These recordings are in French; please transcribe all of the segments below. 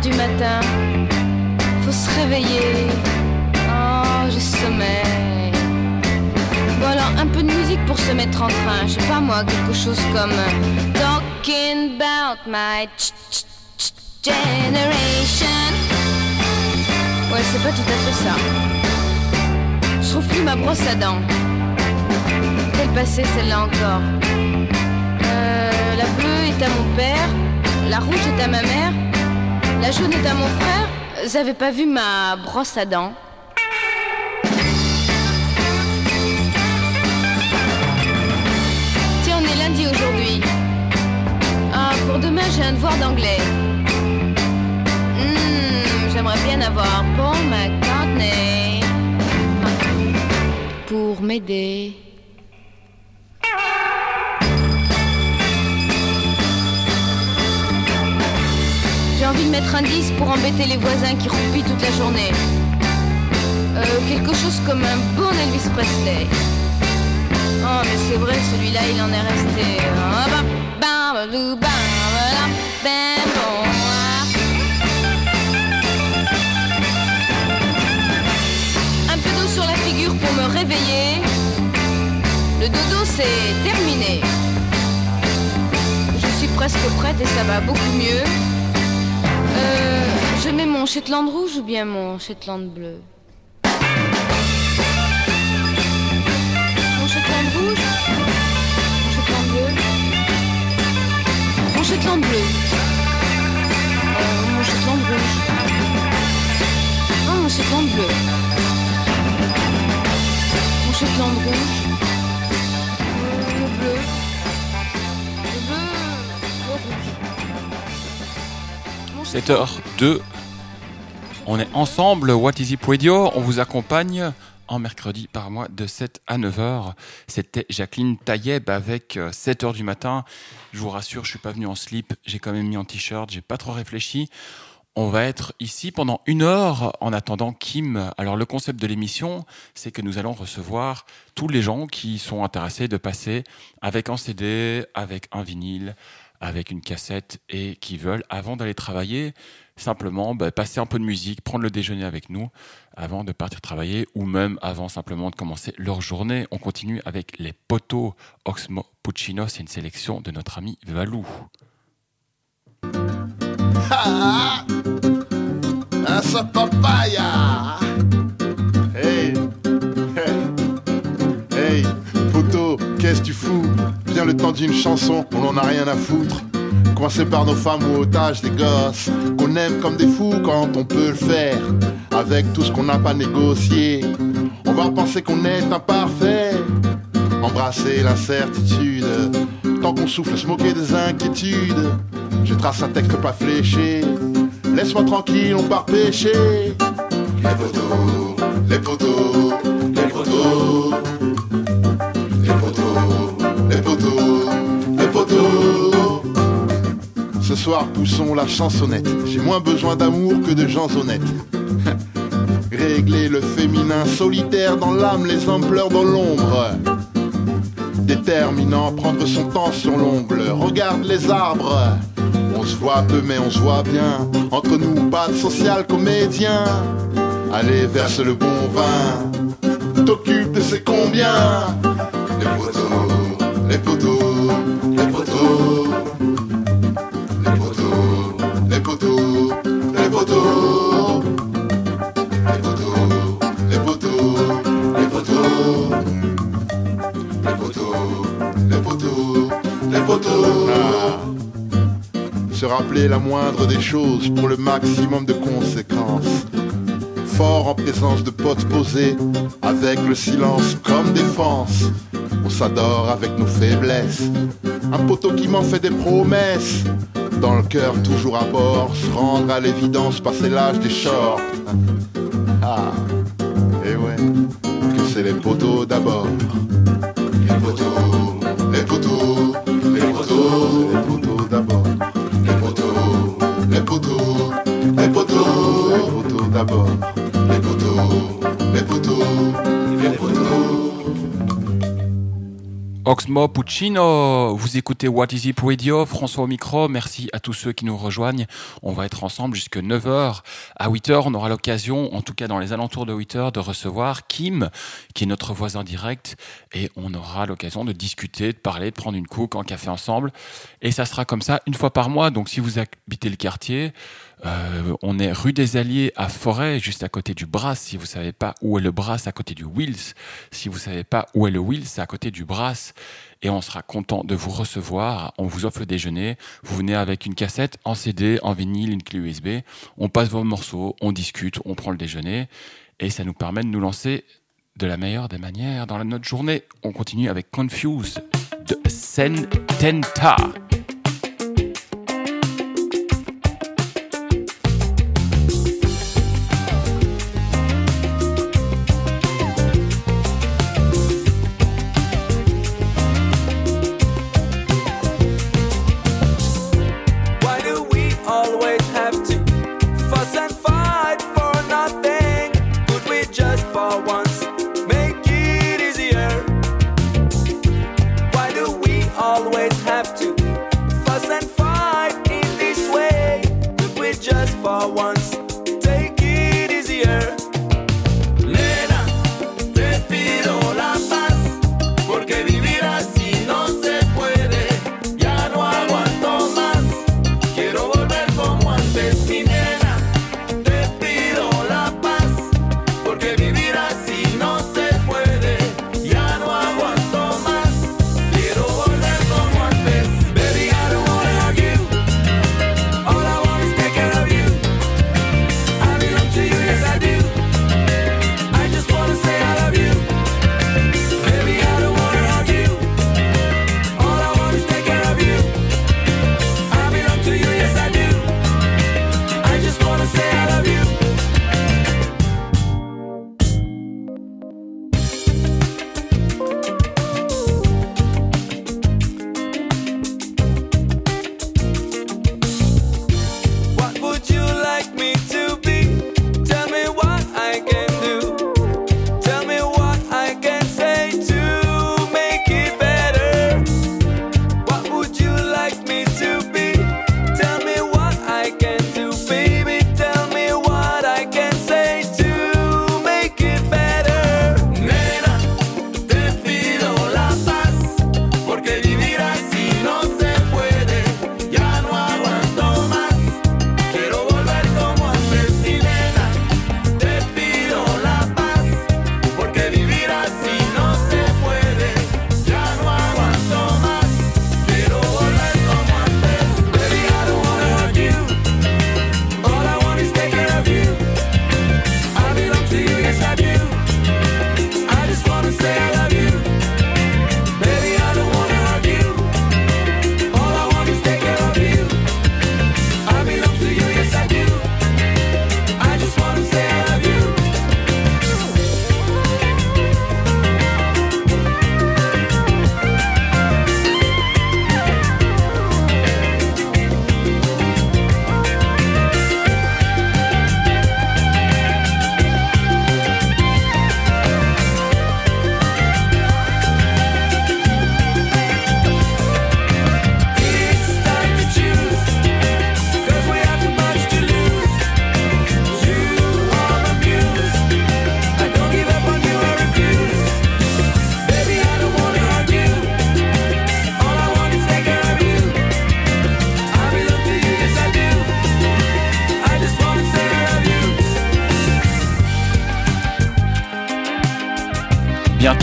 du matin. Faut se réveiller. Oh, j'ai sommeil. Bon alors, un peu de musique pour se mettre en train. Je sais pas moi, quelque chose comme Talking about my generation. Ouais, c'est pas tout à fait ça. Je trouve plus ma brosse à dents. Quelle passée celle-là encore euh, La bleue est à mon père, la rouge est à ma mère, la est à mon frère. Avez pas vu ma brosse à dents Tiens, on est lundi aujourd'hui. Ah, pour demain, j'ai un devoir d'anglais. Hmm, J'aimerais bien avoir Paul McCartney pour m'aider. Mettre un 10 pour embêter les voisins qui roupillent toute la journée. Euh, quelque chose comme un bon Elvis Presley. Oh, mais c'est vrai, celui-là, il en est resté. Ah. Un peu d'eau sur la figure pour me réveiller. Le dodo, c'est terminé. Je suis presque prête et ça va beaucoup mieux. Euh, je mets mon Shetland rouge ou bien mon Shetland bleu Mon Shetland rouge Mon Shetland bleu. Mon Shetland bleu. Euh, Mon Shetland rouge. Non, mon Shetland bleu. Mon Shetland rouge 7h02. On est ensemble, What is It Radio? On vous accompagne en mercredi par mois de 7 à 9h. C'était Jacqueline Taïeb avec 7h du matin. Je vous rassure, je suis pas venu en slip, j'ai quand même mis en t-shirt, j'ai pas trop réfléchi. On va être ici pendant une heure en attendant Kim. Alors le concept de l'émission, c'est que nous allons recevoir tous les gens qui sont intéressés de passer avec un CD, avec un vinyle, avec une cassette et qui veulent, avant d'aller travailler, simplement bah, passer un peu de musique, prendre le déjeuner avec nous avant de partir travailler ou même avant simplement de commencer leur journée. On continue avec les poteaux. Oxmo Puccino, c'est une sélection de notre ami Valou. Hey, hey, hey, poteau, qu'est-ce que tu fous? Le temps d'une chanson, on en a rien à foutre. Coincé par nos femmes ou otages des gosses, qu'on aime comme des fous quand on peut le faire. Avec tout ce qu'on n'a pas négocié, on va penser qu'on est imparfait. Embrasser l'incertitude, tant qu'on souffle, se moquer des inquiétudes. Je trace un texte pas fléché. Laisse-moi tranquille, on part pêcher. Les poteaux, les poteaux, les poteaux. Ce soir, poussons la chansonnette. J'ai moins besoin d'amour que de gens honnêtes. Régler le féminin solitaire dans l'âme, les hommes pleurent dans l'ombre. Déterminant, prendre son temps sur l'ongle. Regarde les arbres. On se voit peu mais on se voit bien. Entre nous, pas de social comédien. Allez, verse le bon vin. T'occupe de ces combien? Les poteaux, les poteaux, les poteaux. Rappeler la moindre des choses pour le maximum de conséquences. Fort en présence de potes posés, avec le silence comme défense. On s'adore avec nos faiblesses. Un poteau qui m'en fait des promesses. Dans le cœur toujours à bord, se rendre à l'évidence, passer l'âge des shorts. Ah, et ouais, que c'est les poteaux Oxmo Puccino, vous écoutez What is It Radio, François au micro, merci à tous ceux qui nous rejoignent. On va être ensemble jusqu'à 9h. À 8h, on aura l'occasion, en tout cas dans les alentours de 8h, de recevoir Kim, qui est notre voisin direct, et on aura l'occasion de discuter, de parler, de prendre une coupe en café ensemble. Et ça sera comme ça une fois par mois, donc si vous habitez le quartier, euh, on est rue des Alliés à Forêt, juste à côté du Brass. Si vous savez pas où est le Brass, à côté du Wills. Si vous savez pas où est le Wills, c'est à côté du Brass. Et on sera content de vous recevoir. On vous offre le déjeuner. Vous venez avec une cassette en CD, en vinyle, une clé USB. On passe vos morceaux, on discute, on prend le déjeuner. Et ça nous permet de nous lancer de la meilleure des manières dans notre journée. On continue avec Confuse de Sententa.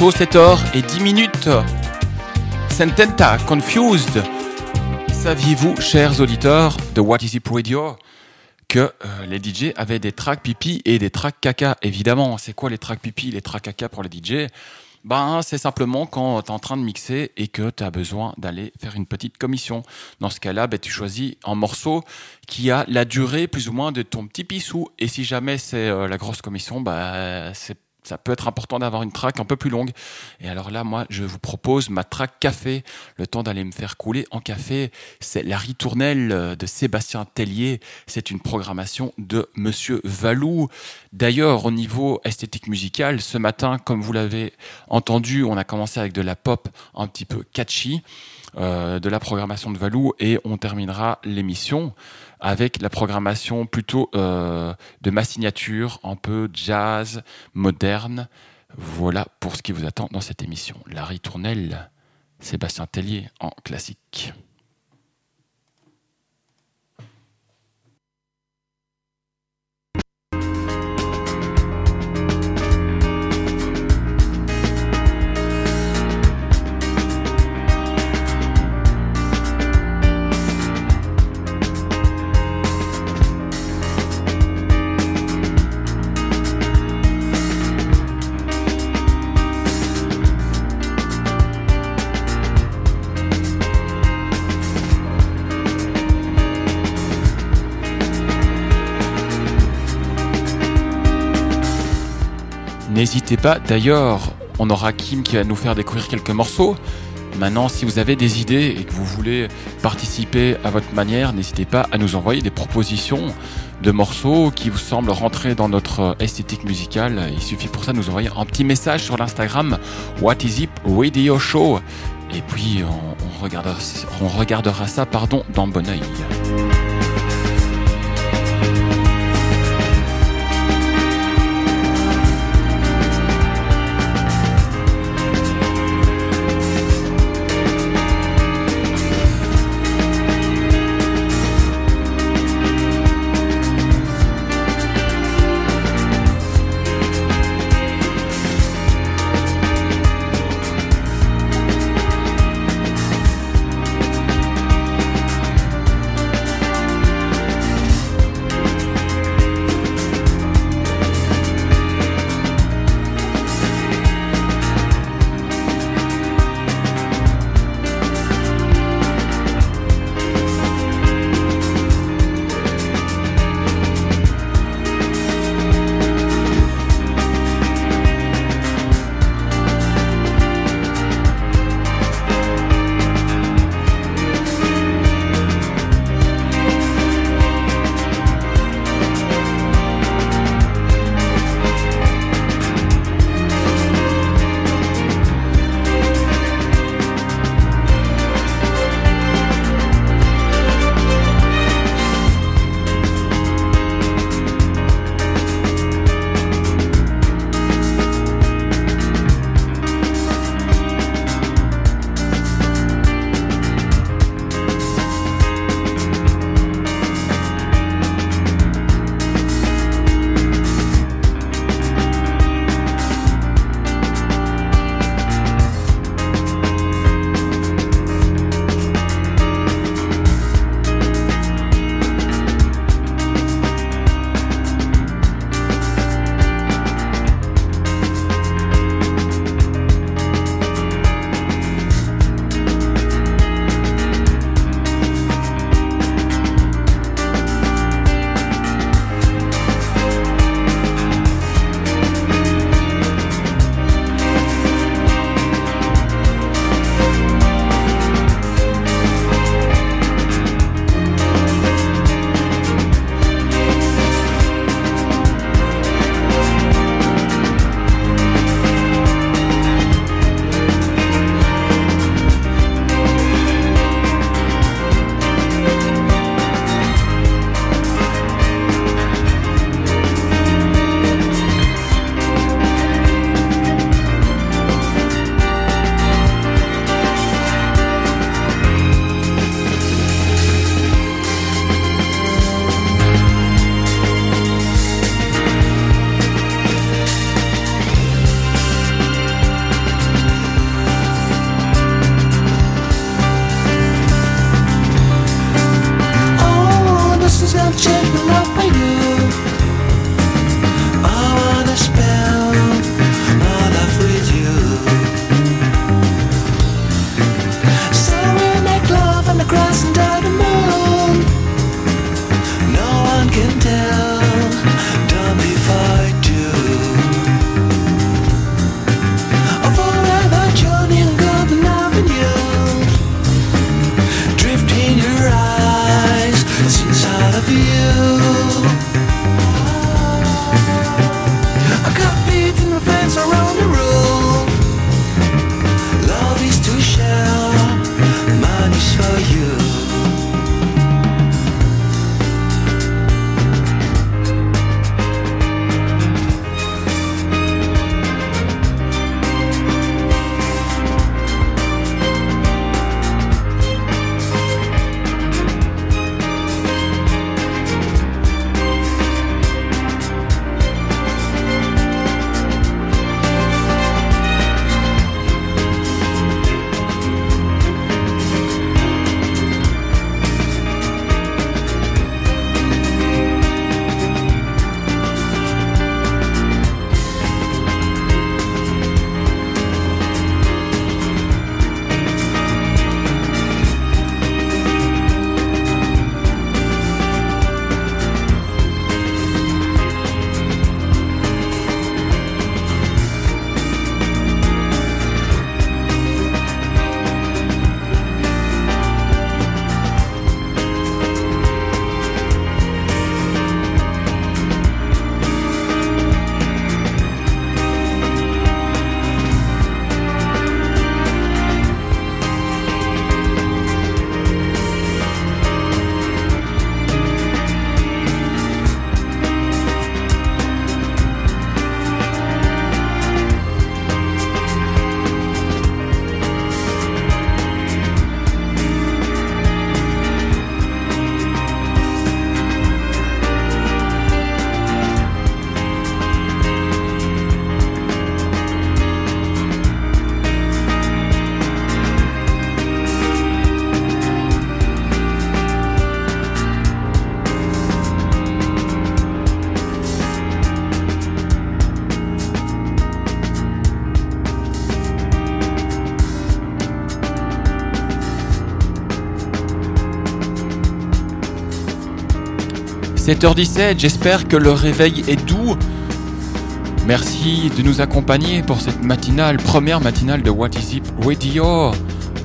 Bientôt 7h et 10 minutes. Sententa, Confused. Saviez-vous, chers auditeurs de What Is It Radio, que euh, les DJ avaient des tracks pipi et des tracks caca? Évidemment, c'est quoi les tracks pipi, les tracks caca pour les DJ ben, c'est simplement quand tu es en train de mixer et que tu as besoin d'aller faire une petite commission. Dans ce cas-là, ben, tu choisis un morceau qui a la durée plus ou moins de ton petit pissou. Et si jamais c'est euh, la grosse commission, ben, c'est ça peut être important d'avoir une track un peu plus longue. Et alors là, moi, je vous propose ma track café, le temps d'aller me faire couler en café. C'est la ritournelle euh, de Sébastien Tellier. C'est une programmation de Monsieur Valou. D'ailleurs, au niveau esthétique musicale, ce matin, comme vous l'avez entendu, on a commencé avec de la pop un petit peu catchy. Euh, de la programmation de Valou et on terminera l'émission avec la programmation plutôt euh, de ma signature, un peu jazz, moderne. Voilà pour ce qui vous attend dans cette émission. Larry Tournelle, Sébastien Tellier en classique. N'hésitez pas, d'ailleurs, on aura Kim qui va nous faire découvrir quelques morceaux. Maintenant, si vous avez des idées et que vous voulez participer à votre manière, n'hésitez pas à nous envoyer des propositions de morceaux qui vous semblent rentrer dans notre esthétique musicale. Il suffit pour ça de nous envoyer un petit message sur l'Instagram What is it Radio Show. Et puis, on, regardera, ça pardon, d'un bon oeil. 7h17, j'espère que le réveil est doux. Merci de nous accompagner pour cette matinale, première matinale de What Is It Radio.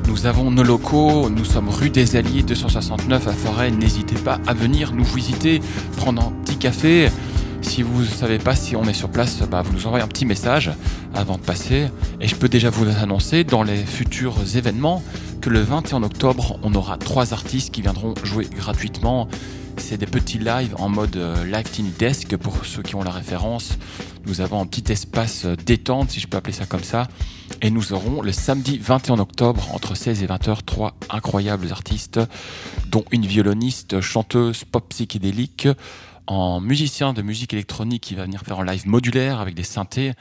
Nous avons nos locaux, nous sommes rue des Alliés 269 à Forêt. N'hésitez pas à venir nous visiter, prendre un petit café. Si vous ne savez pas si on est sur place, bah, vous nous envoyez un petit message avant de passer. Et je peux déjà vous annoncer dans les futurs événements que le 21 octobre, on aura trois artistes qui viendront jouer gratuitement. C'est des petits lives en mode euh, live tiny desk pour ceux qui ont la référence. Nous avons un petit espace euh, détente, si je peux appeler ça comme ça. Et nous aurons le samedi 21 octobre, entre 16 et 20h, trois incroyables artistes, dont une violoniste, chanteuse pop psychédélique, en musicien de musique électronique qui va venir faire en live modulaire avec des synthés.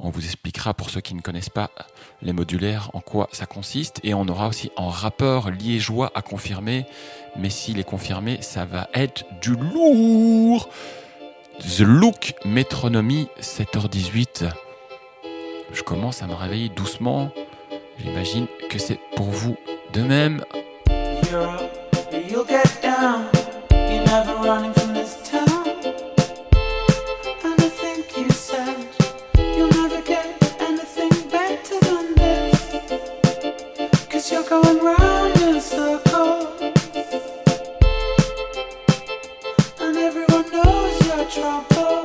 On vous expliquera pour ceux qui ne connaissent pas les modulaires en quoi ça consiste. Et on aura aussi en rappeur liégeois à confirmer. Mais s'il est confirmé, ça va être du lourd. The Look Métronomie 7h18. Je commence à me réveiller doucement. J'imagine que c'est pour vous de même. trouble.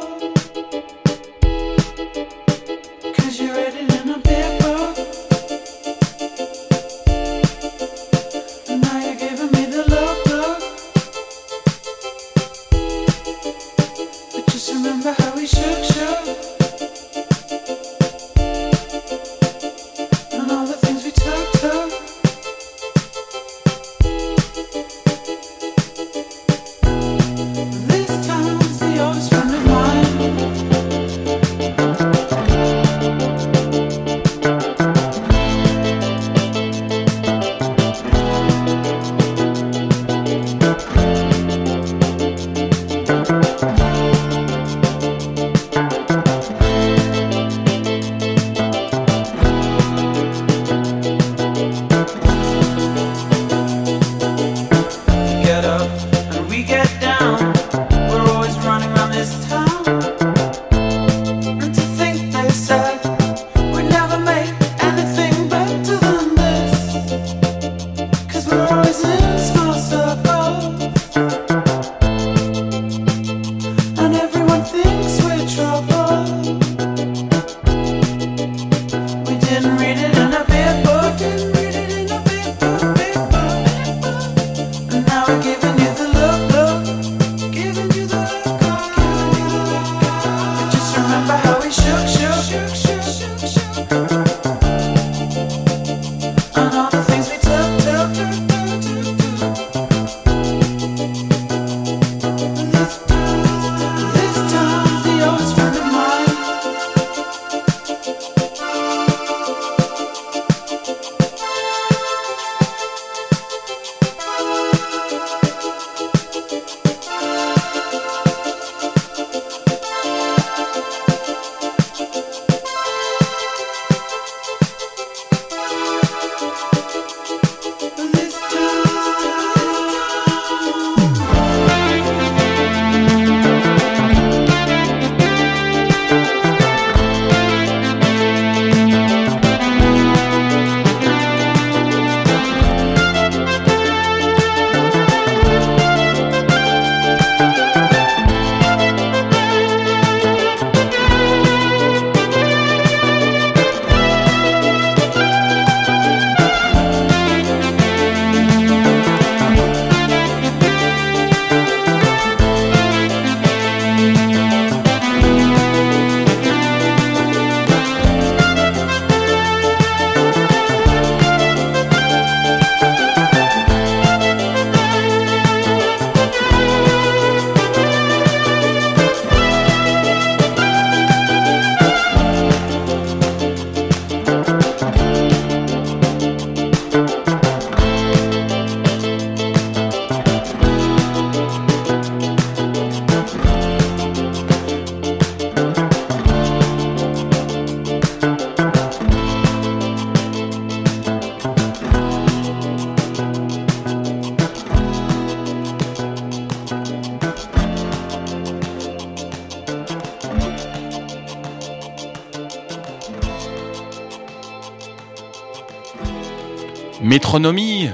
Métronomie.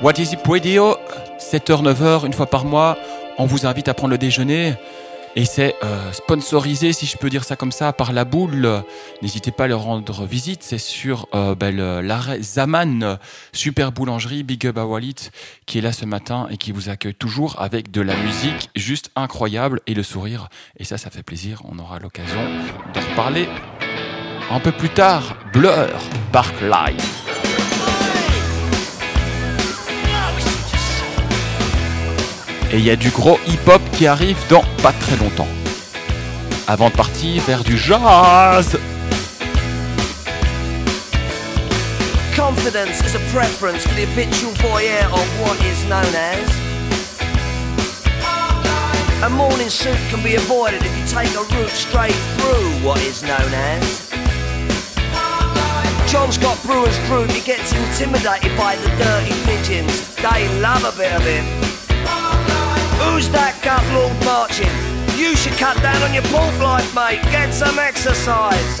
What is it radio? 7h, 9h, une fois par mois. On vous invite à prendre le déjeuner. Et c'est euh, sponsorisé, si je peux dire ça comme ça, par la boule. N'hésitez pas à leur rendre visite. C'est sur euh, ben, l'arrêt Zaman, super boulangerie, Big Up à Wallet, qui est là ce matin et qui vous accueille toujours avec de la musique juste incroyable et le sourire. Et ça, ça fait plaisir. On aura l'occasion d'en reparler un peu plus tard. Blur, Park Live. Et il y a du gros hip-hop qui arrive dans pas très longtemps. Avant de partir vers du jazz. Confidence is a preference for the habitual voyeur of what is known as. A morning suit can be avoided if you take a route straight through what is known as. John's got Brewer's Group, he gets intimidated by the dirty pigeons. They love a bit of him. Who's that gut lord marching? You should cut down on your pork life, mate. Get some exercise.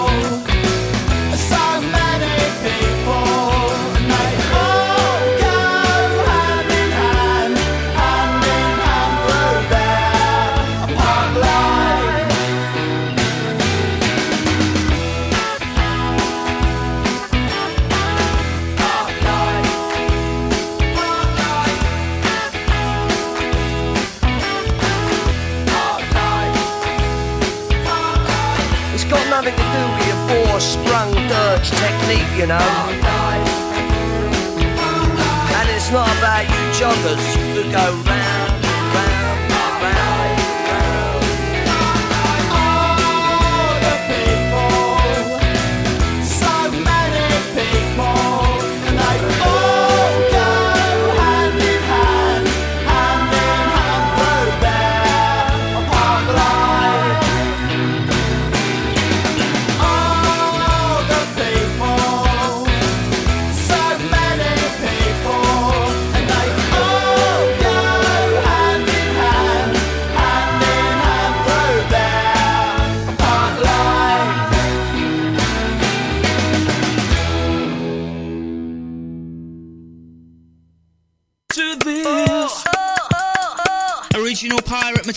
Technique, you know. And it's not about you joggers who go round.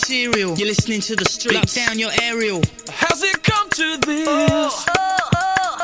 Material. You're listening to the streets. Lock down your aerial. How's it come to this? Oh, oh,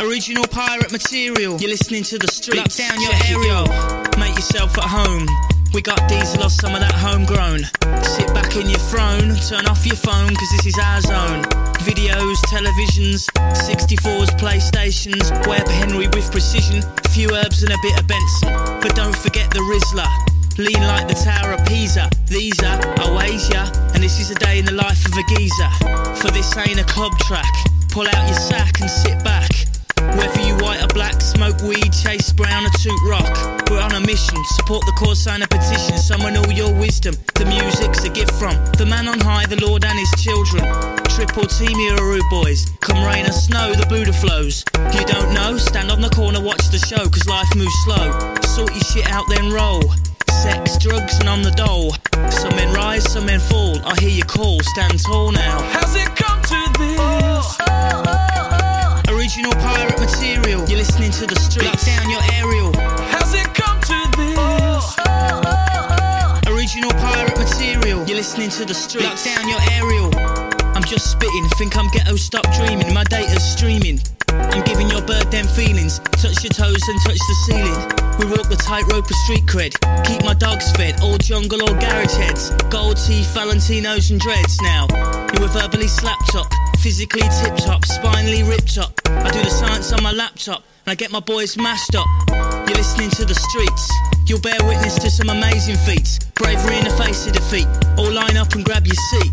oh. Original pirate material. You're listening to the streets. Lock down your aerial. Make yourself at home. We got diesel or some of that homegrown. Sit back in your throne, turn off your phone, cause this is our zone. Videos, televisions, 64s, PlayStations, Web Henry with precision, a few herbs and a bit of Benson. But don't forget the Rizzler. Lean like the Tower of Pisa. These are Oasia, and this is a day in the life of a geezer. For this ain't a club track. Pull out your sack and sit back. Whether you white or black, smoke weed, chase brown or toot rock. We're on a mission, support the cause, sign a petition, summon all your wisdom. The music's a gift from the man on high, the Lord and his children. Triple team Uru boys, come rain or snow, the Buddha flows. You don't know? Stand on the corner, watch the show, cause life moves slow. Sort your shit out, then roll sex, drugs, and on the dole. Some men rise, some men fall. I hear you call, stand tall now. How's it come to this? Original pirate material. You're listening to the streets. Lock down your aerial. How's it come to this? Original pirate material. You're listening to the streets. Lock down your aerial. I'm just spitting, think I'm ghetto, stop dreaming. My data's streaming. I'm giving your bird them feelings. Touch your toes and touch the ceiling. We walk the tightrope of street cred. Keep my dogs fed, all jungle or garage heads. Gold teeth, Valentinos and dreads now. You were verbally slapped up, physically tip top, spinally ripped up. I do the science on my laptop, and I get my boys mashed up. You're listening to the streets. You'll bear witness to some amazing feats. Bravery in the face of defeat. All line up and grab your seat.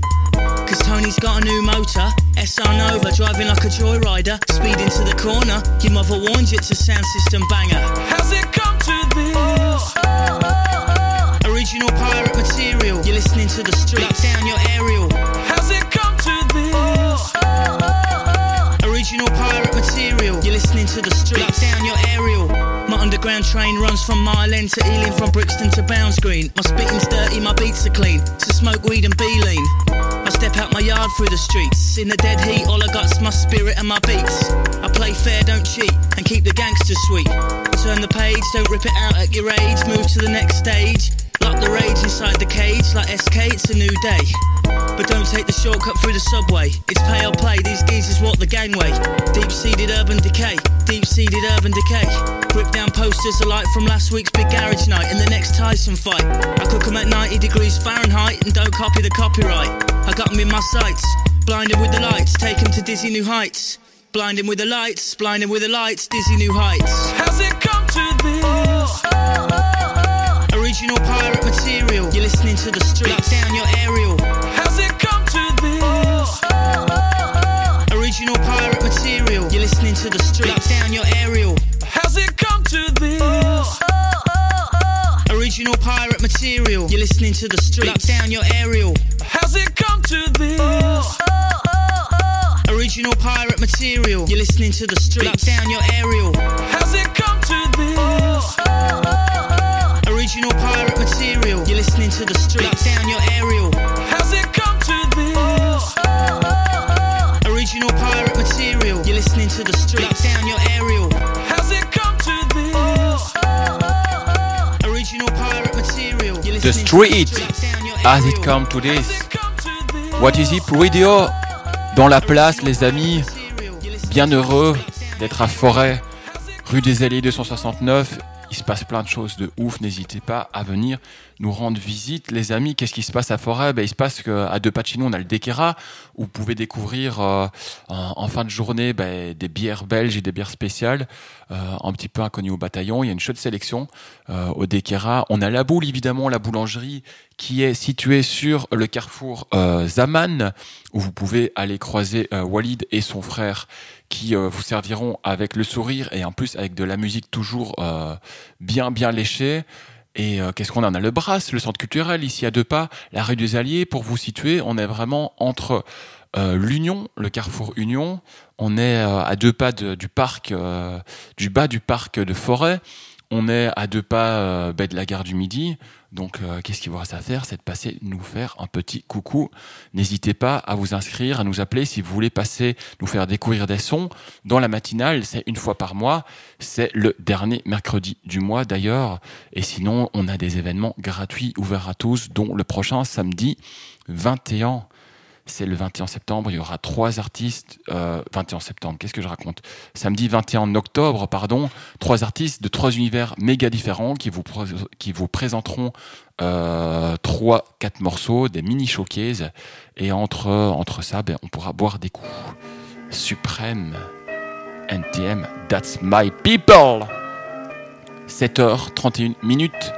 Cause Tony's got a new motor, SR Nova, driving like a joyrider. Speed into the corner, your mother warned you it's a sound system banger. How's it come to this? Original pirate material, you're listening to the street. Lock down your aerial. How's it come to this? Original pirate material, you're listening to the street. Lock down your aerial. My underground train runs from Mile End to Ealing, from Brixton to Bounds Green. My spitting's dirty, my beats are clean. So smoke weed and be lean. I step out my yard through the streets. In the dead heat, all I got's my spirit and my beats. I play fair, don't cheat, and keep the gangsters sweet. Turn the page, don't rip it out at your age. Move to the next stage. Lock the rage inside the cage, like SK, it's a new day. But don't take the shortcut through the subway. It's pay or play, these geezers walk the gangway. Deep seated urban decay, deep seated urban decay. Rip down posters alike from last week's big garage night and the next Tyson fight. I cook 'em at 90 degrees Fahrenheit and don't copy the copyright. I got 'em in my sights, blinded with the lights, take 'em to dizzy new heights. Blinding with the lights, blinding with the lights, dizzy new heights. How's it come to this? Oh, oh, oh. Original pirate material, you're listening to the street. Lock down your aerial. How's it come to this? Original pirate material, you're listening to the street. Lock down your aerial. How's it come to this? Original pirate material, you're listening to the street. Lock down your aerial. How's it come to this? Original pirate material, you're listening to the street. Lock down your aerial. How's it come to this? Original pirate material, you're listening to the street. Lock down your aerial. How's it come to this? Original pirate material, you're listening to the street. Lock down your aerial. How's it come to this? Original pirate material, you're The listening to the street. street. Lock down your Has it aerial. come to this? How's it come to this? What is it Radio Dans la place, les amis. Bien heureux d'être à Forêt, rue des Alliés 269. Il se passe plein de choses de ouf. N'hésitez pas à venir nous rendre visite, les amis. Qu'est-ce qui se passe à Forêt? Ben, Il se passe qu'à de nous, on a le Dequera, où vous pouvez découvrir euh, en, fin de journée ben, des bières belges et des bières spéciales, euh, un petit peu inconnues au bataillon. Il y a une chaude sélection euh, au Dequera. On a la boule, évidemment, la boulangerie, qui est située sur le carrefour euh, Zaman, où vous pouvez aller croiser euh, Walid et son frère qui euh, vous serviront avec le sourire et en plus avec de la musique toujours euh, bien bien léchée. Et euh, qu'est-ce qu'on a On a? Le Brass, le centre culturel ici à deux pas, la rue des Alliés. Pour vous situer, on est vraiment entre l'Union, le carrefour Union. On est à deux pas du parc, du bas du parc de Forêt. On est à deux pas euh, de la gare du Midi. Donc, euh, qu'est-ce qu'il vous reste à faire? C'est de passer nous faire un petit coucou. N'hésitez pas à vous inscrire, à nous appeler si vous voulez passer, nous faire découvrir des sons. Dans la matinale, c'est une fois par mois. C'est le dernier mercredi du mois d'ailleurs. Et sinon, on a des événements gratuits ouverts à tous, dont le prochain samedi 21 c'est le 21 septembre. Il y aura trois artistes. Euh, 21 septembre, qu'est-ce que je raconte? Samedi 21 octobre, pardon. Trois artistes de trois univers méga différents qui vous, qui vous présenteront euh, trois, quatre morceaux, des mini showcases. Et entre, entre ça, ben, on pourra boire des coups. Suprême. NTM, that's my people 7h31 minutes.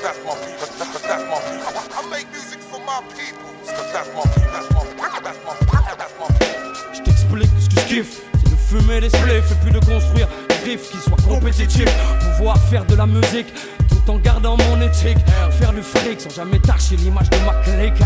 But that's my people. But that's my people. I make music for my people. But that's my people. That's my people. That's my people. That's my people. Je t'explique ce que je kiffe. C'est de fumer des spliffs et puis de construire des riffs qui soient compétitifs. Pouvoir faire de la musique en gardant mon éthique. Faire du fric sans jamais tâcher l'image de ma clique.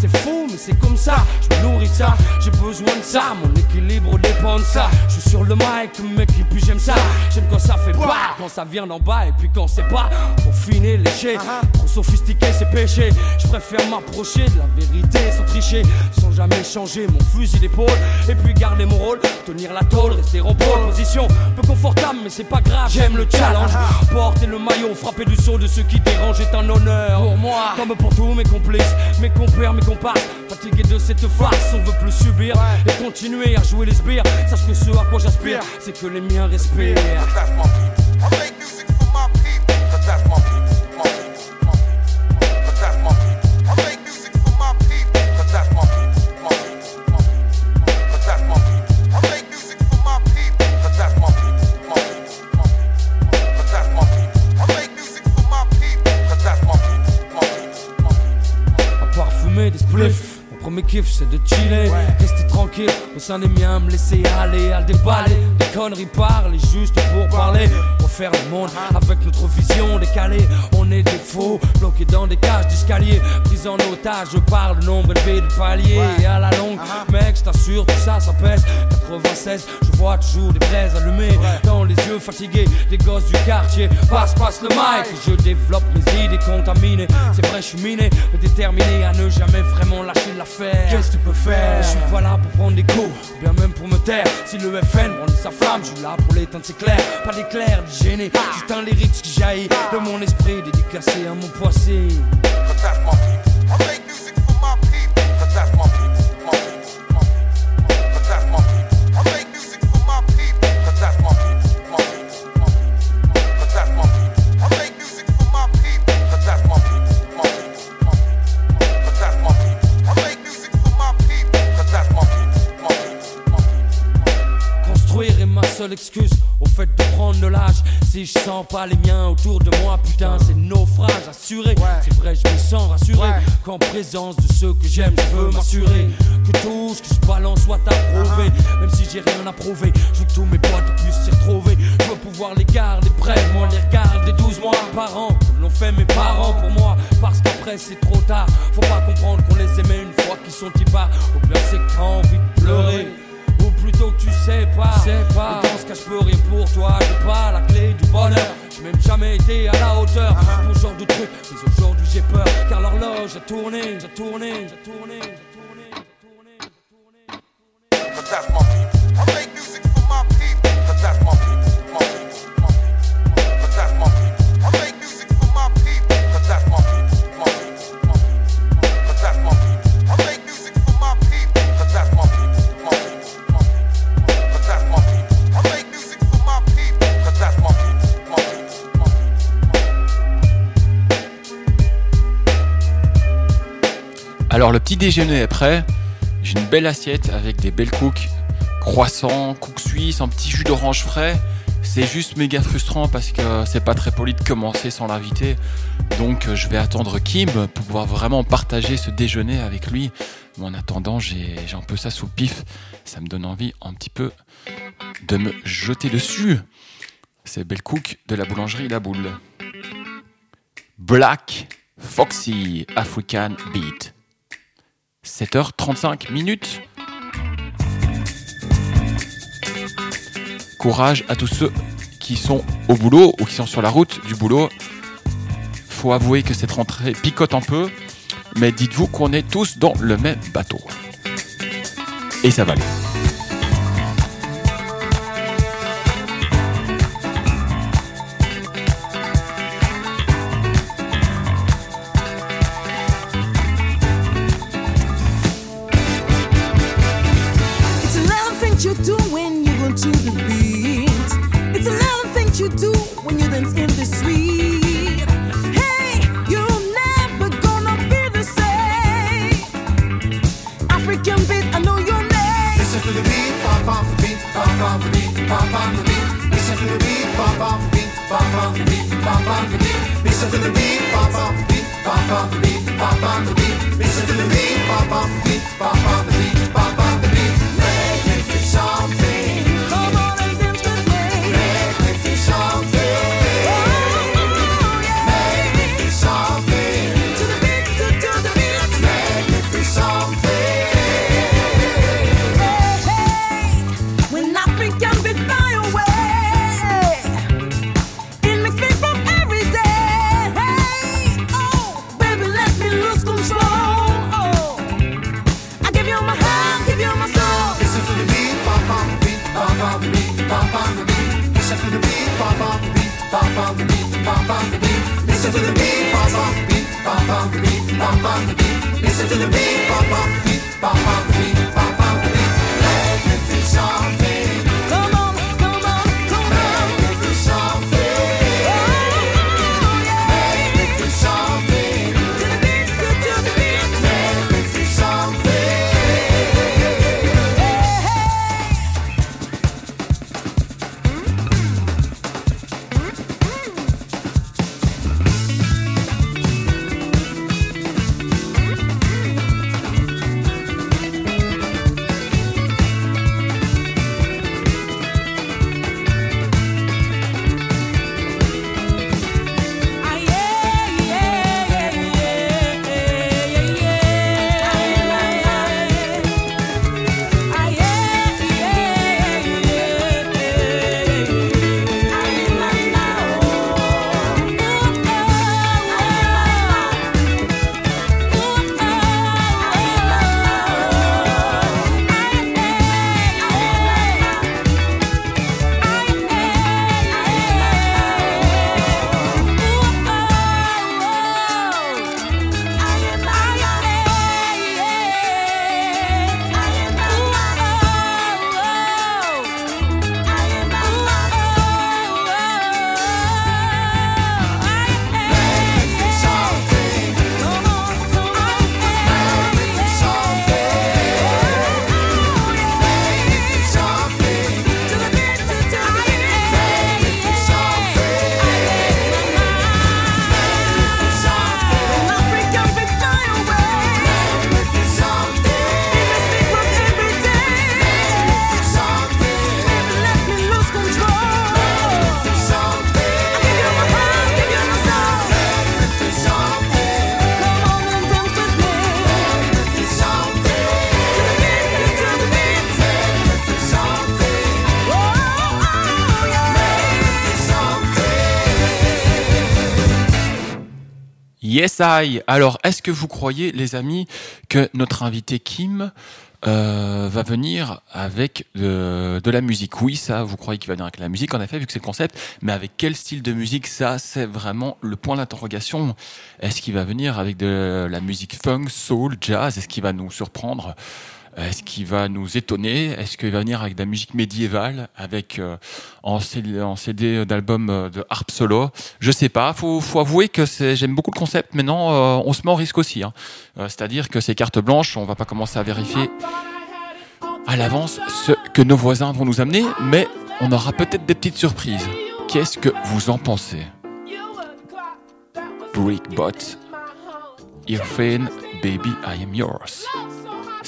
C'est fou, mais c'est comme ça. Je me nourris de ça. J'ai besoin de ça. Mon équilibre dépend de ça. Je suis sur le mic, mec, et puis j'aime ça. J'aime quand ça fait pas, quand ça vient d'en bas et puis quand c'est pas. Pour finir, léché. Trop sophistiqué, c'est péché. Je préfère m'approcher de la vérité sans tricher, sans jamais changer mon fusil d'épaule. Et puis garder mon rôle, tenir la tôle, rester en pole position. Peu confortable, mais c'est pas grave, j'aime le challenge. Porter le maillot, frapper du de ceux qui dérangent est un honneur. Pour moi, comme pour tous mes complices, mes compères, mes comparses. Fatigué de cette farce, on veut plus subir et continuer à jouer les sbires. Sache que ce à quoi j'aspire, c'est que les miens respirent. Mon kiff c'est de chiller, rester tranquille. Au sein des miens, me laisser aller à déballer. Des conneries parlent juste pour parler. Refaire le monde avec notre vision décalée. On est des faux, bloqués dans des cages d'escalier, pris en otage par le nombre élevé de paliers. Et à la longue, mec, je t'assure, tout ça, ça pèse. 96, je vois toujours des braises allumées. Dans les yeux fatigués des gosses du quartier. Passe, passe le mic, je développe mes idées contaminées. C'est vrai, je suis miné, déterminé à ne jamais vraiment lâcher Qu'est-ce que tu peux faire? Je suis pas là pour prendre des coups, bien même pour me taire. Si le FN brandit sa flamme, je suis là pour l'éteindre, c'est clair. Pas d'éclair, gêné, juste un lyrics qui jaillit de mon esprit, dédicacé à mon poissé. Excuse au fait de prendre de l'âge. Si je sens pas les miens autour de moi, putain, c'est naufrage assuré. C'est vrai, je me sens rassuré qu'en présence de ceux que j'aime, je veux m'assurer que tout ce que je balance soit approuvé. Même si j'ai rien à prouver, je veux que tous mes potes puissent s'y retrouver. Je veux pouvoir les garder près, moi les regarder 12 mois par an, comme l'ont fait mes parents pour moi. Parce qu'après c'est trop tard, faut pas comprendre qu'on les aimait une fois qu'ils sont pas. Au pire, c'est quand envie de pleurer plutôt que tu sais pas. Sais pas. ce cas, je peux rien pour toi. J'ai pas la clé du bonheur. J'ai même jamais été à la hauteur pour ce genre de truc. Mais aujourd'hui, j'ai peur car l'horloge a tourné, j'ai tourné, j'ai tourné, j'ai tourné, j'ai tourné. J'ai tourné. Petit déjeuner est prêt. J'ai une belle assiette avec des belles cooks, croissants, cooks suisses, un petit jus d'orange frais. C'est juste méga frustrant parce que c'est pas très poli de commencer sans l'inviter. Donc je vais attendre Kim pour pouvoir vraiment partager ce déjeuner avec lui. Mais en attendant, j'ai un peu ça sous pif. Ça me donne envie un petit peu de me jeter dessus. C'est Belle Cook de la boulangerie La Boule. Black Foxy African Beat. 7h35 minutes. Courage à tous ceux qui sont au boulot ou qui sont sur la route du boulot. Faut avouer que cette rentrée picote un peu, mais dites-vous qu'on est tous dans le même bateau. Et ça va aller. to the beat. It's a lot of things you do when you dance in the street. African beat, I know your name. Listen to the beat, pop pop beat, pop pop beat, beat. Listen to the beat, pop pop beat, pop pop beat, beat. Listen to the beat, beat, beat, beat. Listen to the beat, beat. bop on the beat, bop on the beat. Listen to the beat, bop on the beat, bop on the beat. I. Alors, est-ce que vous croyez, les amis, que notre invité Kim euh, va venir avec de, de, la musique? Oui, ça, vous croyez qu'il va venir avec la musique, en effet, vu que c'est le concept. Mais avec quel style de musique? Ça, c'est vraiment le point d'interrogation. Est-ce qu'il va venir avec de la musique funk, soul, jazz? Est-ce qu'il va nous surprendre est-ce qu'il va nous étonner? Est-ce qu'il va venir avec de la musique médiévale, avec euh, en CD, d'album euh, de harp solo? Je sais pas. Faut, faut avouer que j'aime beaucoup le concept. Maintenant, euh, on se met en risque aussi. Hein. C'est-à-dire que ces cartes blanches, on va pas commencer à vérifier à l'avance ce que nos voisins vont nous amener, mais on aura peut-être des petites surprises. Qu'est-ce que vous en pensez? Brickbot, Irfane, Baby I Am Yours.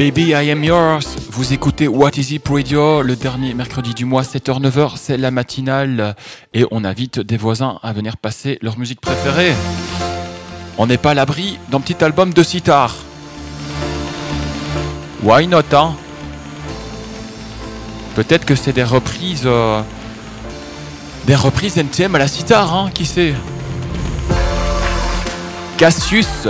Baby I Am Yours, vous écoutez What Is It Radio, le dernier mercredi du mois, 7h-9h, c'est la matinale et on invite des voisins à venir passer leur musique préférée. On n'est pas à l'abri d'un petit album de sitar. Why not, hein? Peut-être que c'est des reprises... Euh, des reprises NTM à la sitar, hein, qui sait? Cassius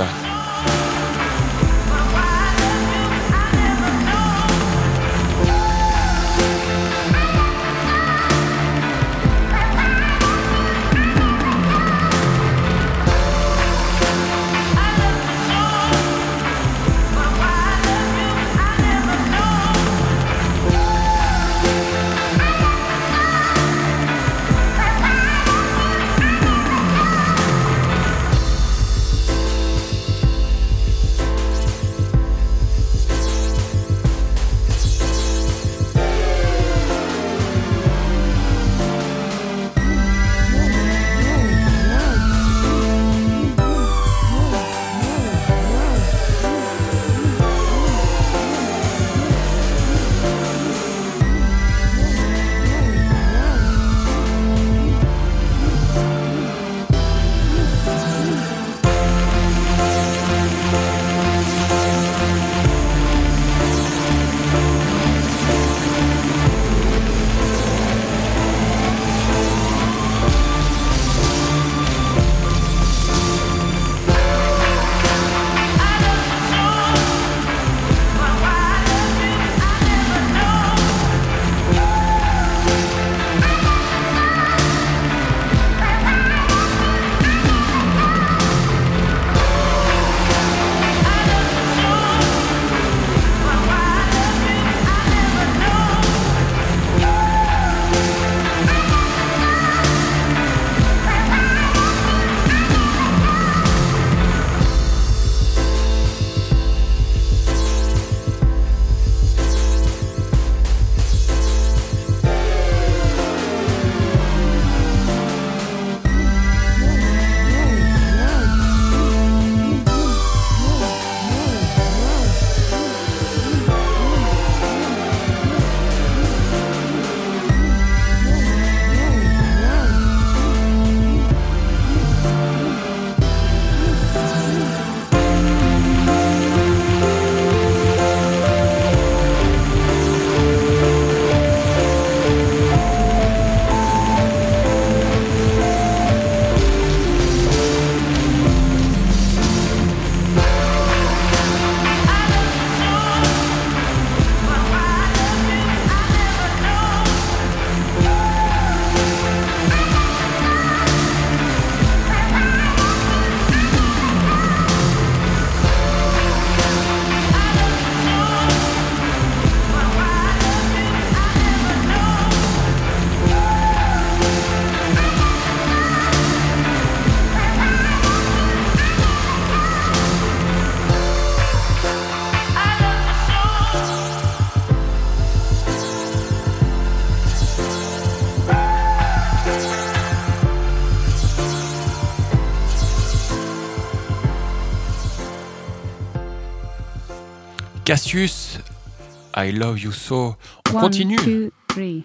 I love you so. On continue. Two, three.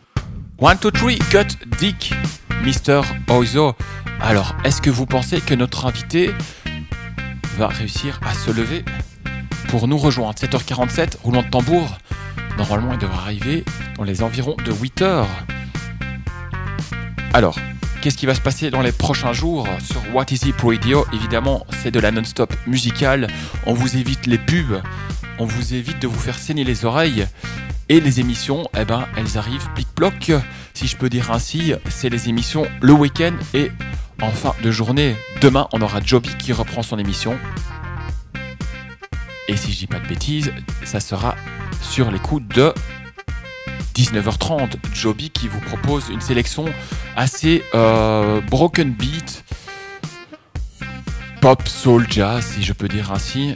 One, two, three, cut Dick, Mr. Oizo. Alors, est-ce que vous pensez que notre invité va réussir à se lever pour nous rejoindre? 7h47, roulement de tambour. Normalement, il devrait arriver dans les environs de 8h. Alors, qu'est-ce qui va se passer dans les prochains jours sur What Is It Radio? Évidemment, c'est de la non-stop musicale. On vous évite les pubs on vous évite de vous faire saigner les oreilles. Et les émissions, eh ben, elles arrivent plic-ploc, si je peux dire ainsi. C'est les émissions le week-end et en fin de journée. Demain, on aura Joby qui reprend son émission. Et si je dis pas de bêtises, ça sera sur les coups de 19h30. Joby qui vous propose une sélection assez euh, broken beat, pop, soul, jazz, si je peux dire ainsi.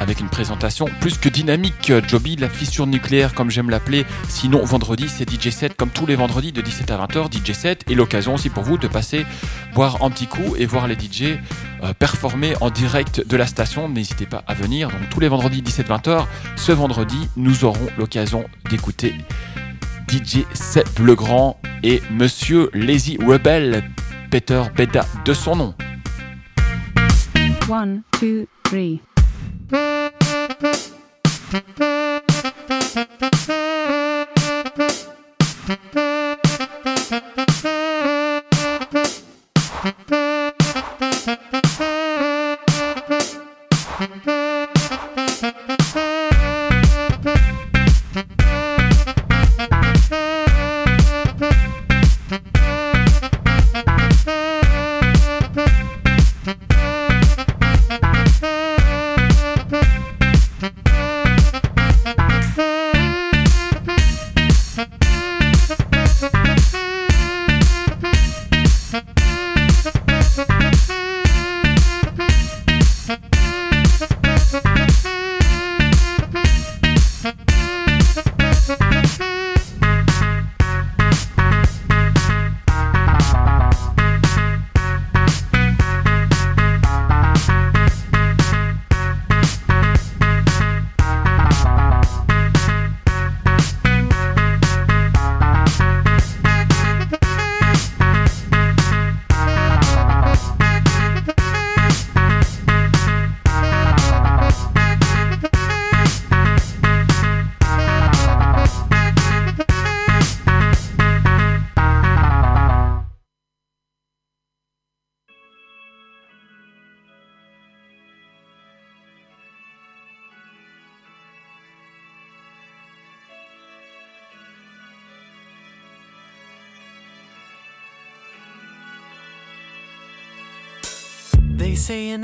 Avec une présentation plus que dynamique. Joby, la fissure nucléaire, comme j'aime l'appeler. Sinon, vendredi, c'est DJ 7 comme tous les vendredis de 17 à 20h. DJ 7 et l'occasion aussi pour vous de passer boire un petit coup et voir les DJ euh, performer en direct de la station. N'hésitez pas à venir. Donc, tous les vendredis 17-20h. Ce vendredi, nous aurons l'occasion d'écouter DJ Seb Legrand et Monsieur Lazy Rebel, Peter Beda de son nom. 1, 2, 3. They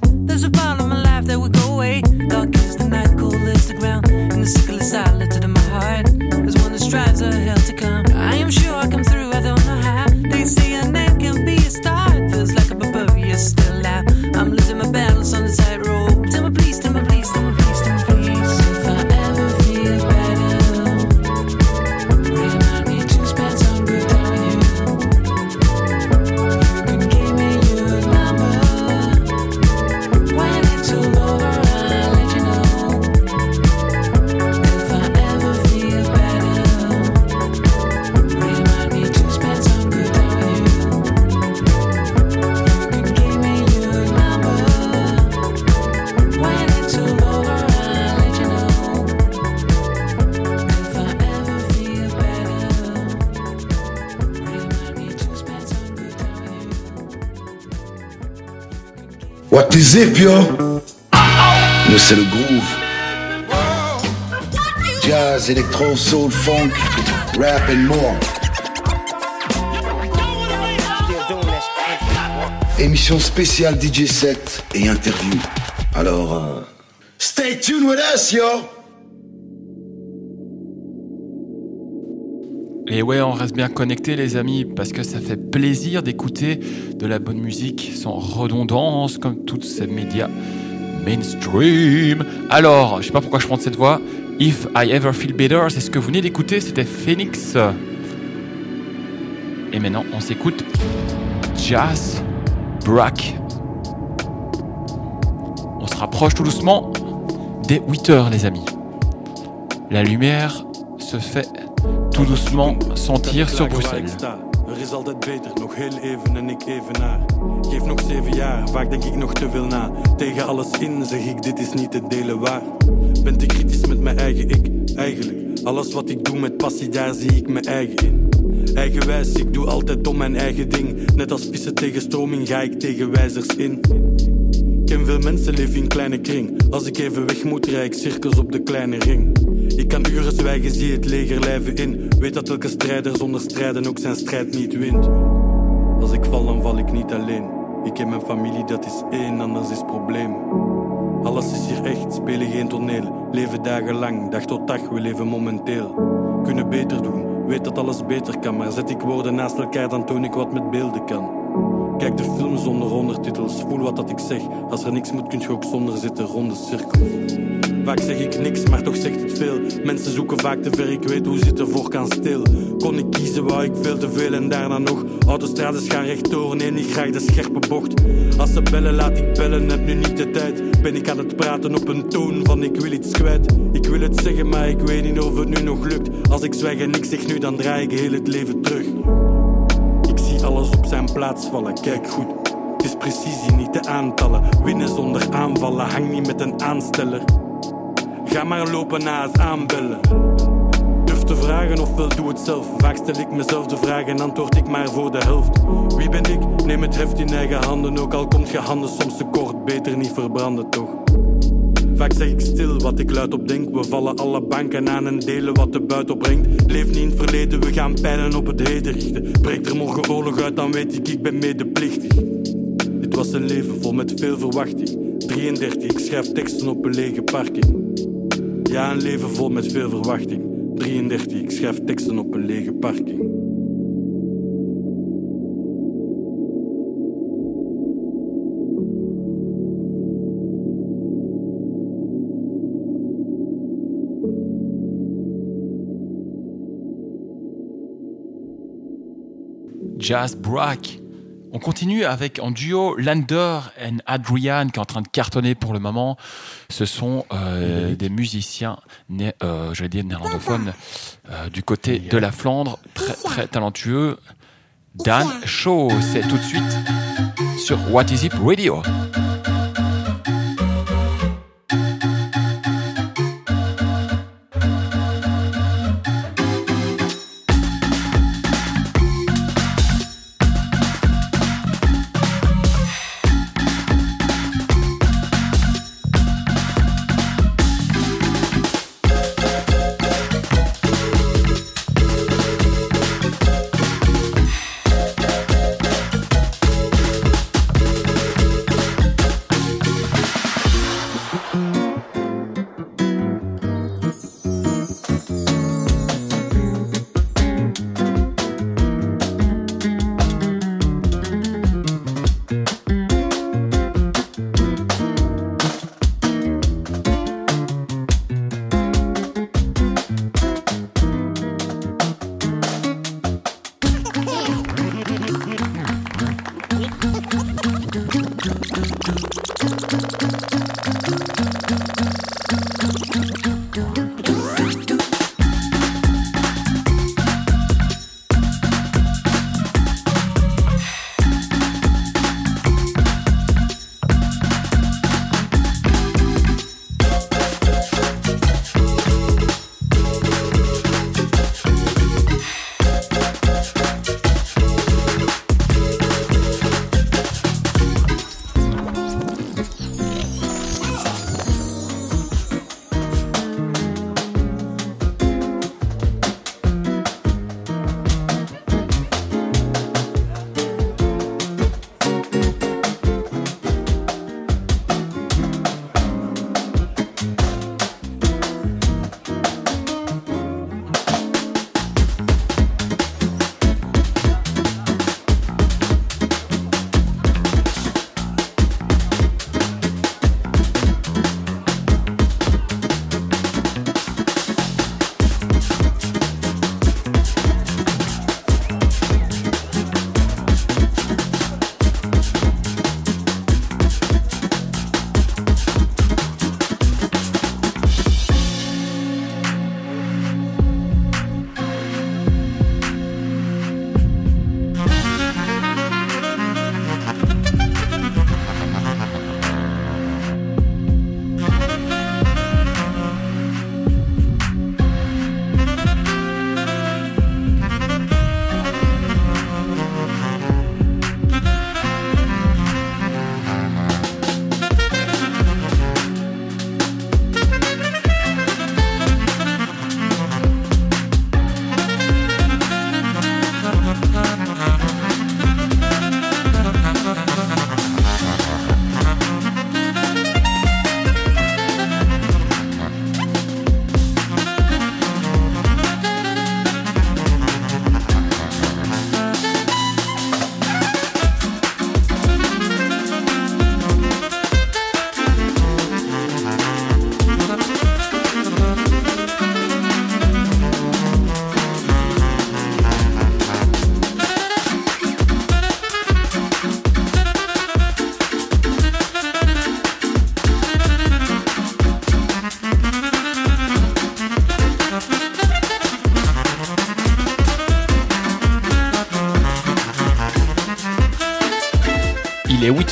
That. There's a part of my life that will go away. Dark is the night, cold is the ground. And the sickle is silent in my heart. There's one that strives a hell to come. I am sure I come through, I don't know how. They say a end can be a start. Feels like a barbarian still out. I'm losing my balance on the tightrope. Tell me please, Yo? Nous, c'est le groove. Jazz, électro, soul, funk, rap and more. Émission spéciale DJ set et interview. Alors, euh, stay tuned with us, yo! Et ouais, on reste bien connecté les amis, parce que ça fait plaisir d'écouter de la bonne musique sans redondance, comme tous ces médias mainstream. Alors, je sais pas pourquoi je prends cette voix. If I Ever Feel Better, c'est ce que vous venez d'écouter, c'était Phoenix. Et maintenant, on s'écoute Jazz Brack. On se rapproche tout doucement des 8 heures, les amis. La lumière se fait tout doucement sentir sur Bruxelles. Er is altijd beter, nog heel even en ik even naar. Geef nog zeven jaar, vaak denk ik nog te veel na. Tegen alles in zeg ik, dit is niet te delen waar. Ben te kritisch met mijn eigen ik, eigenlijk. Alles wat ik doe met passie, daar zie ik mijn eigen in. Eigenwijs, ik doe altijd om mijn eigen ding. Net als vissen tegen stroming ga ik tegen wijzers in. Ken veel mensen, leef in kleine kring. Als ik even weg moet, rij ik cirkels op de kleine ring. Ik kan uren zwijgen, zie het leger lijven in. Weet dat elke strijder zonder strijden ook zijn strijd niet wint. Als ik val, dan val ik niet alleen. Ik heb mijn familie, dat is één, anders is probleem. Alles is hier echt, spelen geen toneel. Leven dagenlang, dag tot dag, we leven momenteel. Kunnen beter doen, weet dat alles beter kan. Maar zet ik woorden naast elkaar, dan toon ik wat met beelden kan. Kijk de film zonder ondertitels, voel wat dat ik zeg. Als er niks moet, kun je ook zonder zitten, ronde cirkels. Vaak zeg ik niks, maar toch zegt het veel. Mensen zoeken vaak te ver, ik weet hoe zit er voor kan stil. Kon ik kiezen, wou ik veel te veel en daarna nog. Autostrades gaan rechtdoor, neem niet graag de scherpe bocht. Als ze bellen, laat ik bellen, heb nu niet de tijd. Ben ik aan het praten op een toon van ik wil iets kwijt. Ik wil het zeggen, maar ik weet niet of het nu nog lukt. Als ik zwijg en ik zeg nu, dan draai ik heel het leven terug. Ik zie alles op zijn plaats vallen, kijk goed. Het is precisie, niet de aantallen. Winnen zonder aanvallen, hang niet met een aansteller. Ga maar lopen na het aanbellen. Durf te vragen ofwel doe het zelf. Vaak stel ik mezelf de vraag en antwoord ik maar voor de helft. Wie ben ik? Neem het heft in eigen handen. Ook al komt je handen soms te kort, beter niet verbranden toch. Vaak zeg ik stil wat ik luid op denk. We vallen alle banken aan en delen wat de buiten opbrengt. Leef niet in het verleden, we gaan pijlen op het heden richten. Breekt er morgen oorlog uit, dan weet ik, ik ben medeplichtig. Dit was een leven vol met veel verwachting. 33, ik schrijf teksten op een lege parking. Ja, een leven vol met veel verwachting. 33, ik schrijf teksten op een lege parking. Jazz Brack. On continue avec en duo Lander et Adrian qui est en train de cartonner pour le moment. Ce sont euh, des musiciens, né, euh, j'allais dire néerlandophones, euh, du côté de la Flandre, très très talentueux. Dan Shaw, c'est tout de suite sur What Is It Radio.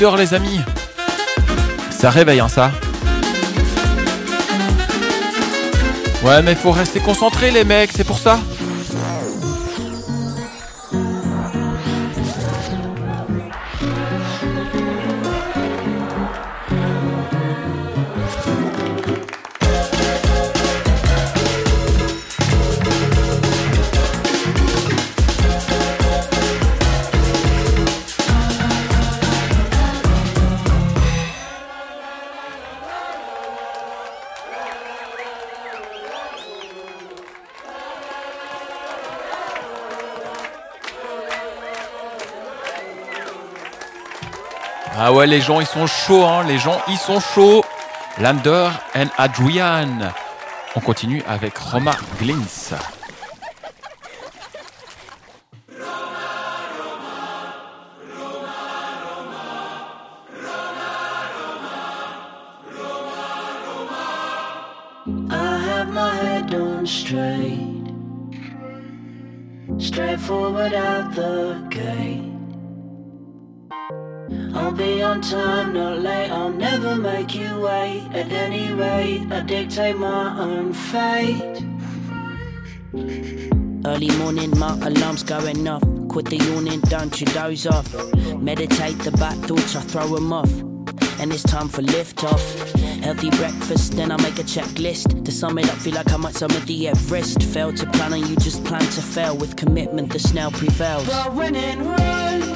Est 8h les amis. Ça réveille hein ça. Ouais mais faut rester concentré les mecs, c'est pour ça. Ouais, les gens, ils sont chauds, hein. Les gens, ils sont chauds. Lander and Adrian. On continue avec Roma Glins. Off. Meditate the bad thoughts, I throw 'em off. And it's time for lift off. Healthy breakfast, then I make a checklist. To sum it up, feel like I might summit the Everest. Fail to plan and you just plan to fail. With commitment, the snail prevails. But when in Rome,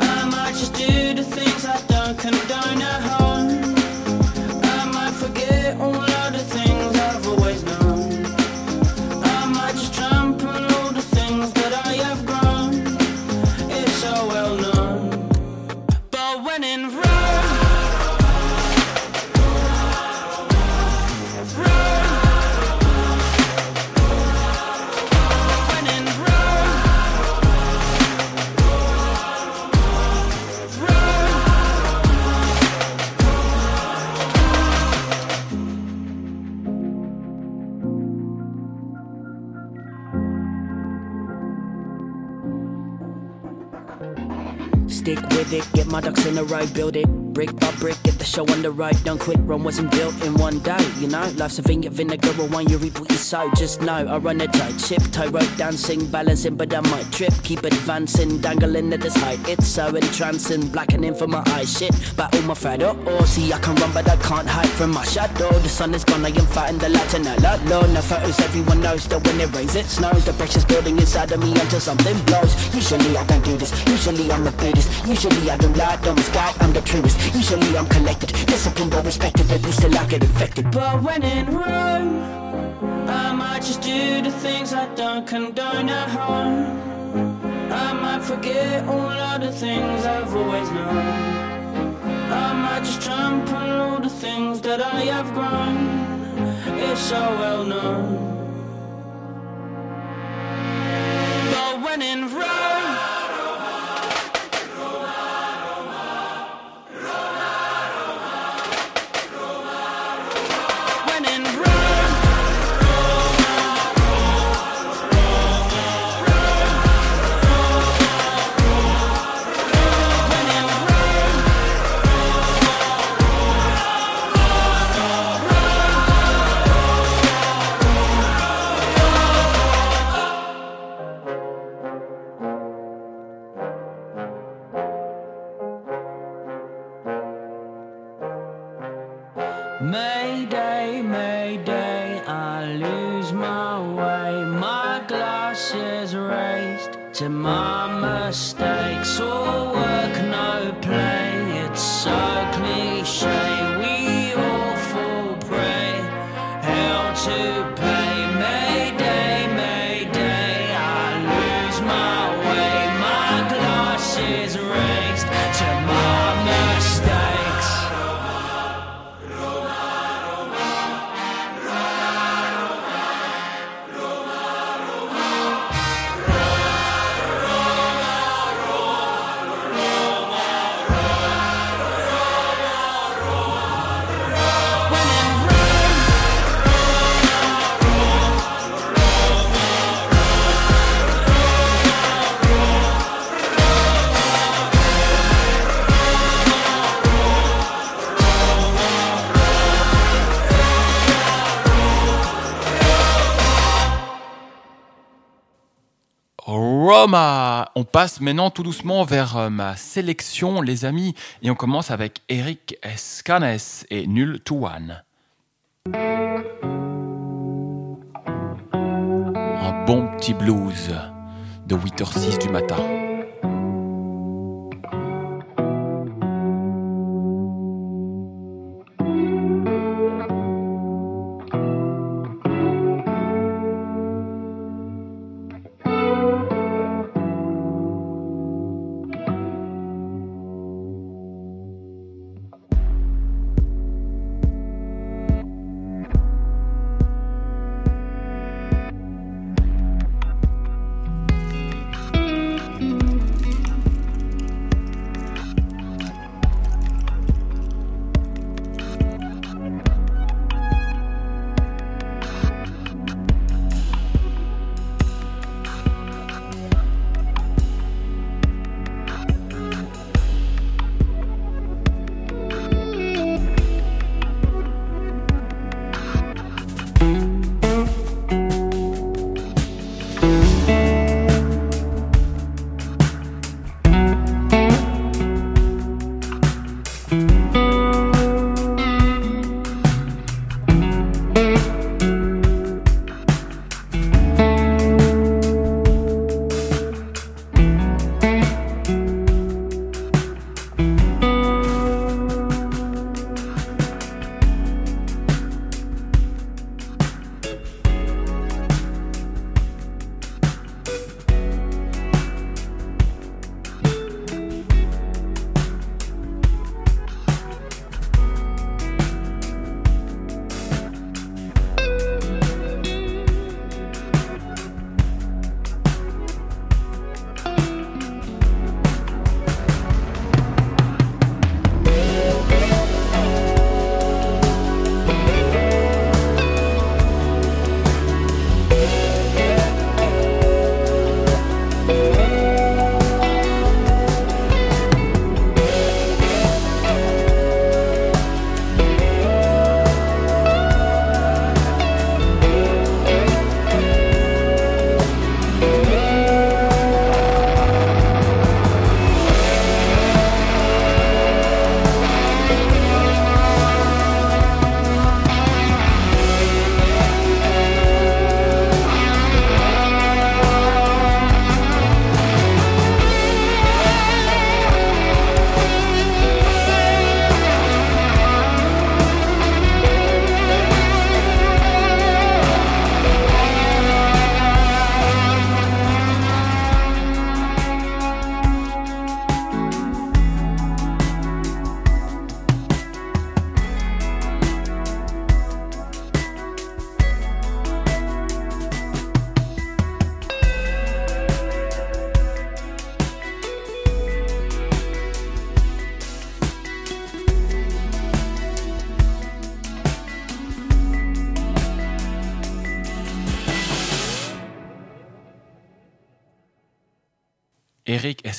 I might just do the things I don't condone at home. Get my ducks in a row, build it. Brick by brick, get the show on the road. Don't quit, Rome wasn't built in one day, you know. Life's a vineyard, vinegar, or wine, you reap what you sow. Just know I run a tight ship, toe rope dancing, balancing, but I might trip. Keep advancing, dangling at this height. It's so entrancing, blackening for my eyes. Shit, battle my shadow. Oh, oh, see, I can run, but I can't hide from my shadow. The sun is gone, I am fighting the light, and I lot low. No photos, everyone knows that when it rains, it snows. The pressure's building inside of me until something blows. Usually I don't do this, usually I'm a Buddhist. Usually I don't lie, don't misguide, I'm the truest. Usually I'm collected, disciplined or respected, at least till I get infected. But when in Rome, I might just do the things I don't condone at home. I might forget all of the things I've always known. I might just trample all the things that I have grown. It's so well known. But when in Rome, passe maintenant tout doucement vers euh, ma sélection, les amis, et on commence avec Eric Escanes et Nul to One. Un bon petit blues de 8h06 du matin.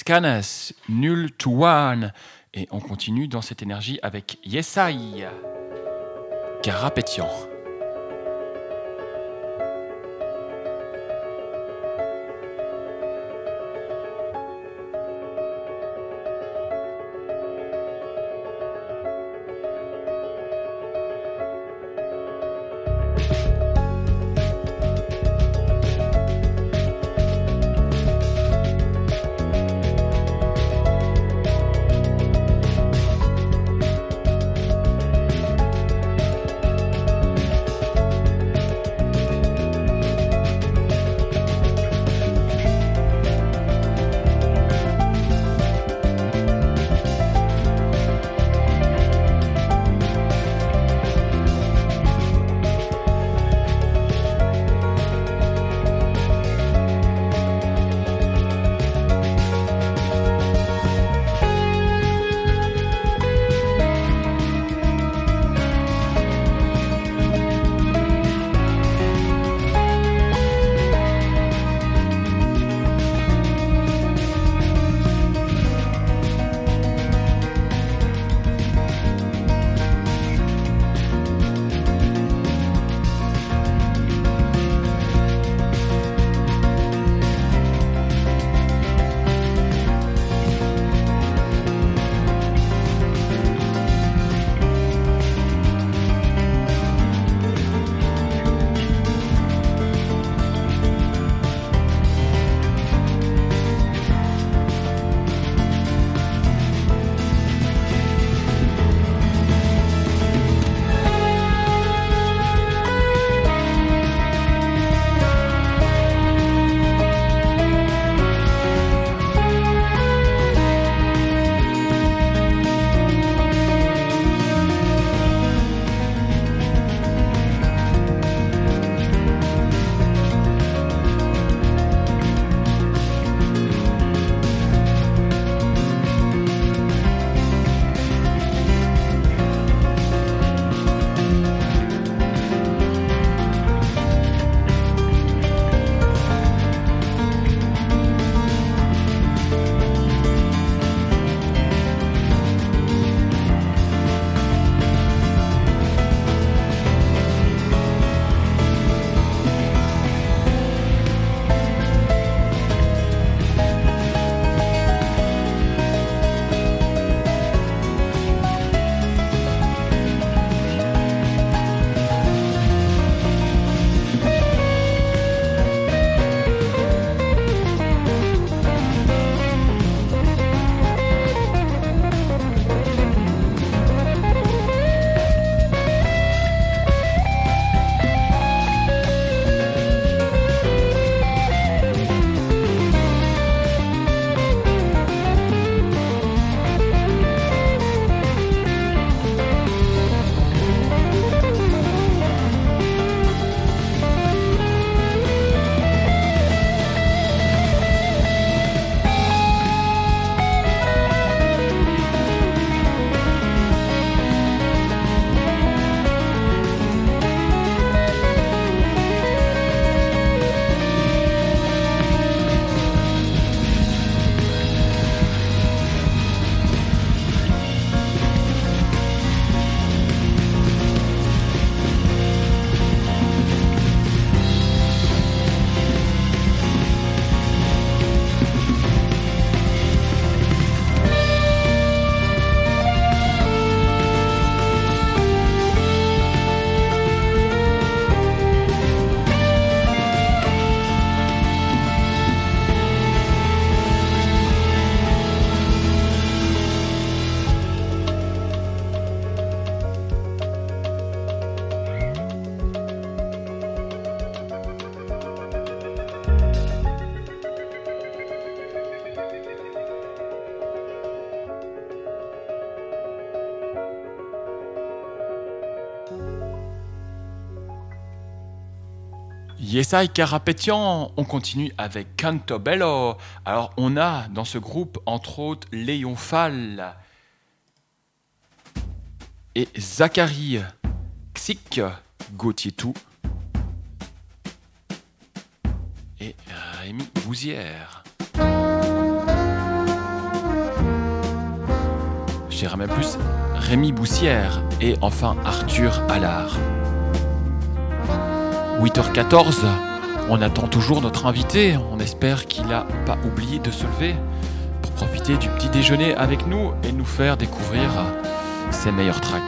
Escanes, Nul to One. Et on continue dans cette énergie avec Yesai, Carapétian. Yesai Carapétian, on continue avec Canto Bello. Alors, on a dans ce groupe, entre autres, Léon Fall et Zachary Xic, Gauthier Tout et Rémi Bouzière. J'irai même plus Rémi Boussière et enfin Arthur Allard. 8h14, on attend toujours notre invité. On espère qu'il n'a pas oublié de se lever pour profiter du petit déjeuner avec nous et nous faire découvrir ses meilleurs tracks.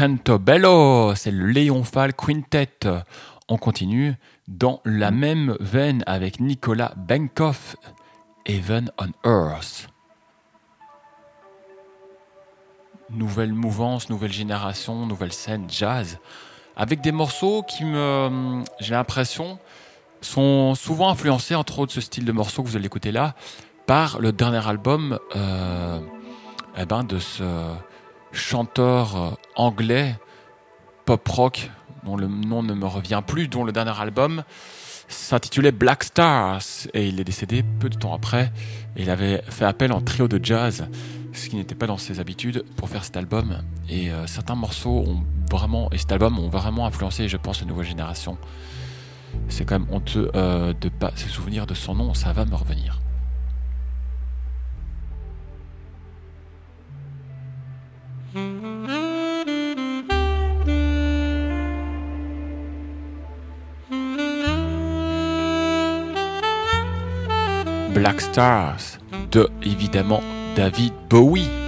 Cantobello, c'est le Léon Fall Quintet. On continue dans la même veine avec Nicolas Benkoff, Heaven on Earth. Nouvelle mouvance, nouvelle génération, nouvelle scène jazz, avec des morceaux qui me, j'ai l'impression, sont souvent influencés, entre autres ce style de morceaux que vous allez écouter là, par le dernier album euh, eh ben de ce chanteur euh, anglais pop rock dont le nom ne me revient plus, dont le dernier album s'intitulait Black Stars et il est décédé peu de temps après. Et il avait fait appel en trio de jazz, ce qui n'était pas dans ses habitudes, pour faire cet album. Et euh, certains morceaux ont vraiment, et cet album ont vraiment influencé, je pense, la nouvelle génération. C'est quand même honteux euh, de pas se souvenir de son nom, ça va me revenir. Black Stars de évidemment David Bowie.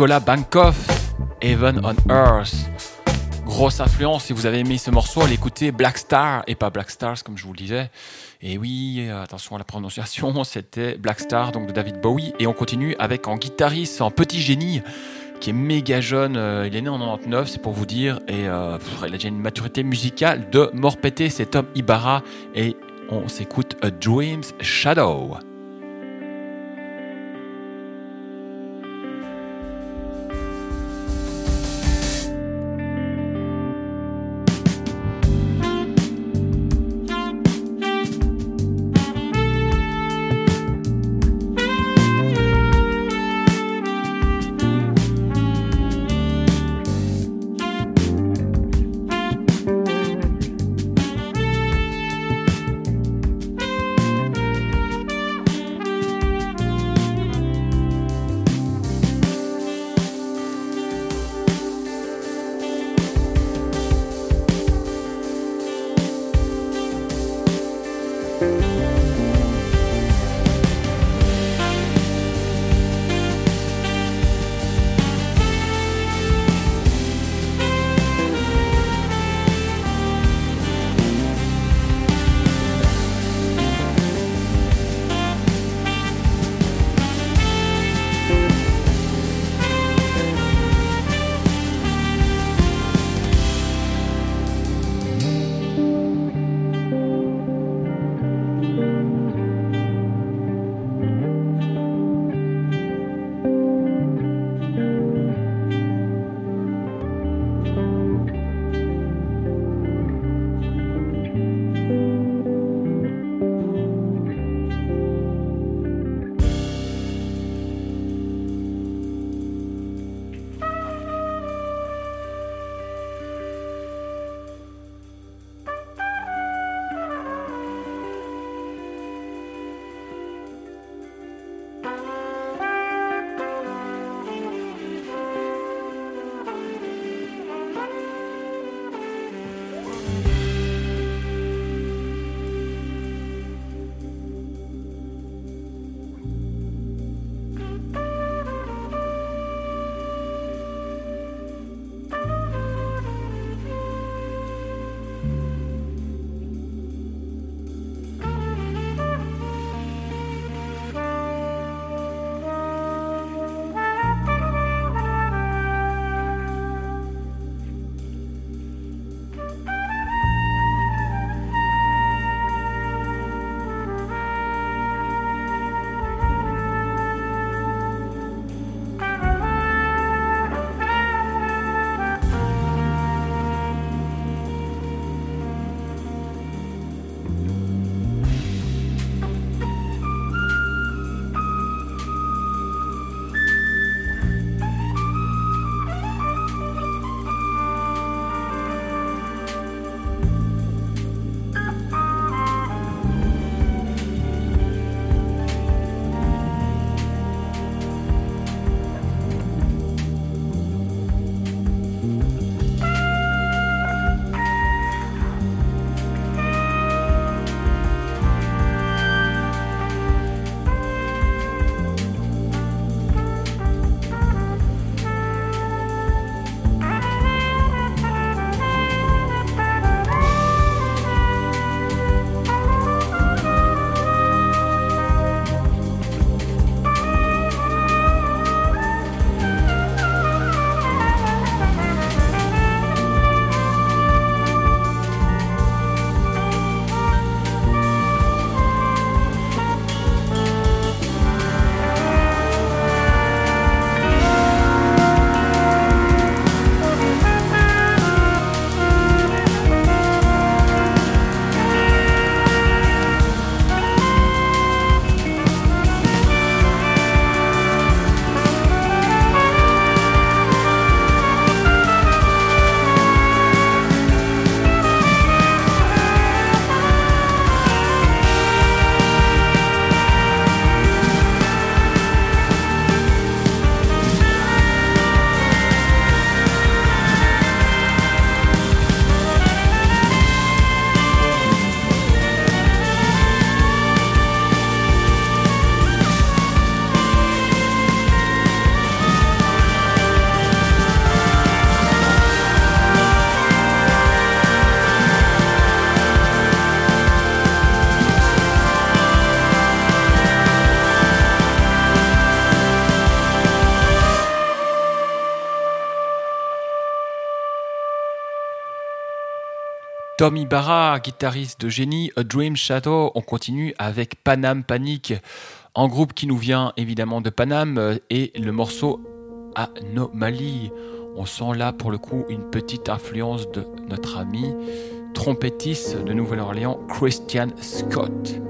Nicolas Bankoff, Heaven on Earth. Grosse influence, si vous avez aimé ce morceau, allez écouter Black Star et pas Black Stars comme je vous le disais. Et oui, attention à la prononciation, c'était Black Star donc de David Bowie. Et on continue avec en guitariste, en petit génie, qui est méga jeune. euh, il est né en 99, c'est pour vous dire. Et euh, il a déjà une maturité musicale de mort pété. C'est Tom Ibarra. Et on s'écoute A Dream's Shadow. Tommy Barra, guitariste de génie, A Dream Shadow. On continue avec Panam Panic, en groupe qui nous vient évidemment de Panam, euh, et le morceau Anomaly. On sent là pour le coup une petite influence de notre ami trompettiste de Nouvelle-Orléans, Christian Scott.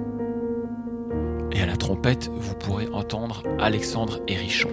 Et à la trompette, vous pourrez entendre Alexandre Hérichon.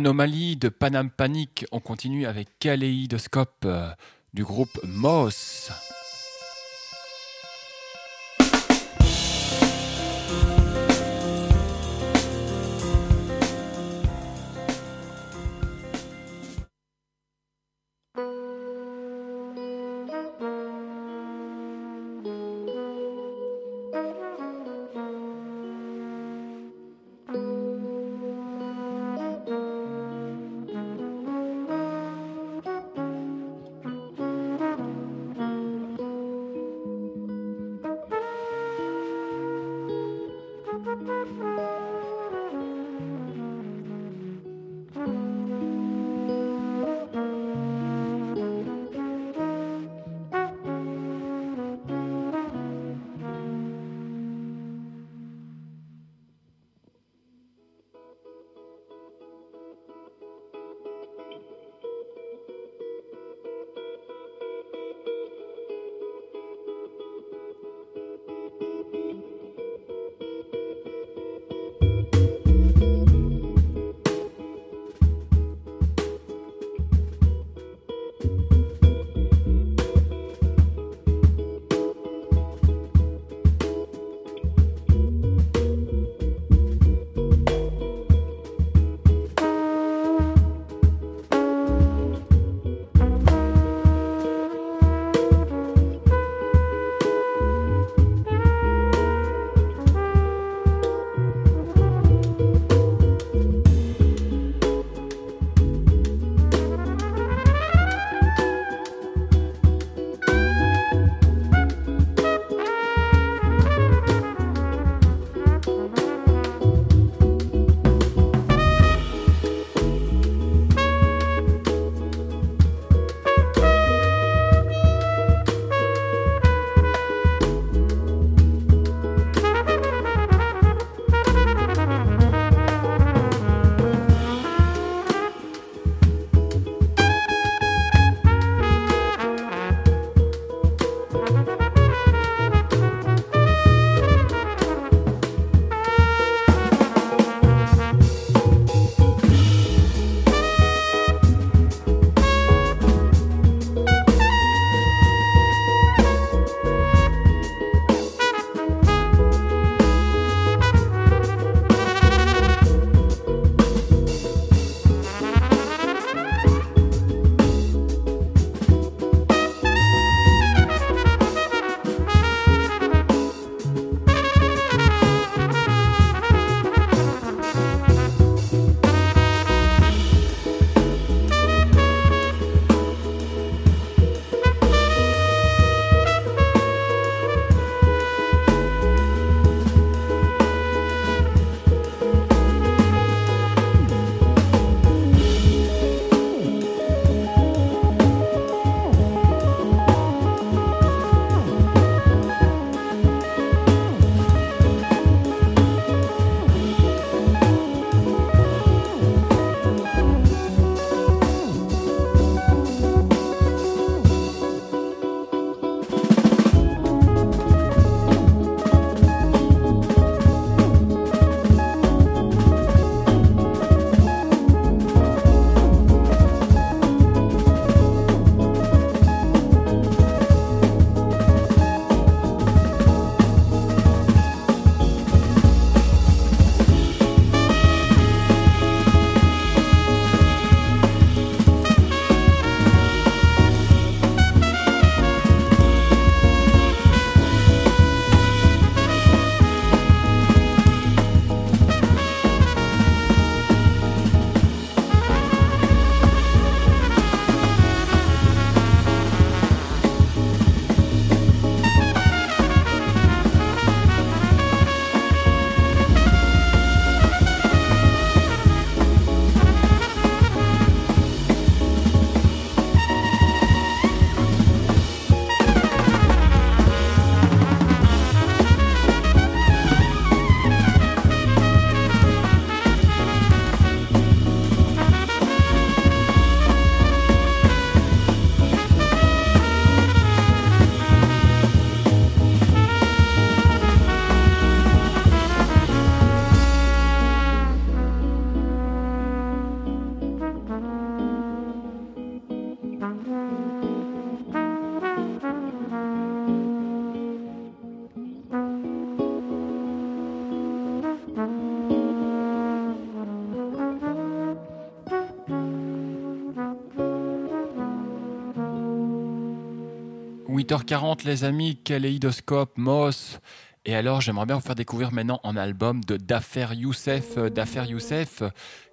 Anomalie de Panam Panic. On continue avec Kaléidoscope euh, du groupe Moss. 8h40 les amis, Kaléidoscope, Moss. Et alors j'aimerais bien vous faire découvrir maintenant un album de Dafer Youssef, euh, Dafer Youssef,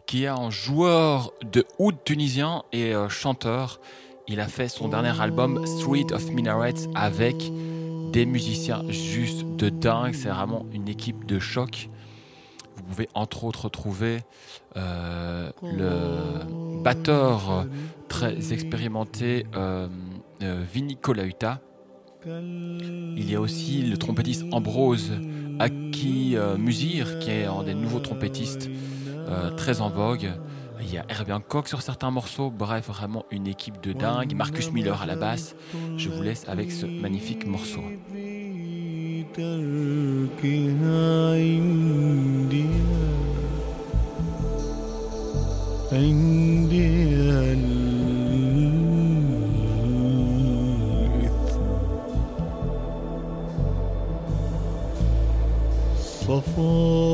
qui est un joueur de oud tunisien et euh, chanteur. Il a fait son dernier album Street of Minarets avec des musiciens juste de dingue. C'est vraiment une équipe de choc. Vous pouvez entre autres trouver euh, le batteur très expérimenté euh, euh, Vinny Colaiuta. Il y a aussi le trompettiste Ambrose Aki euh, Musir, qui est un des nouveaux trompettistes euh, très en vogue. Il y a Herbien Koch sur certains morceaux. Bref, vraiment une équipe de dingue. Marcus Miller à la basse. Je vous laisse avec ce magnifique morceau. for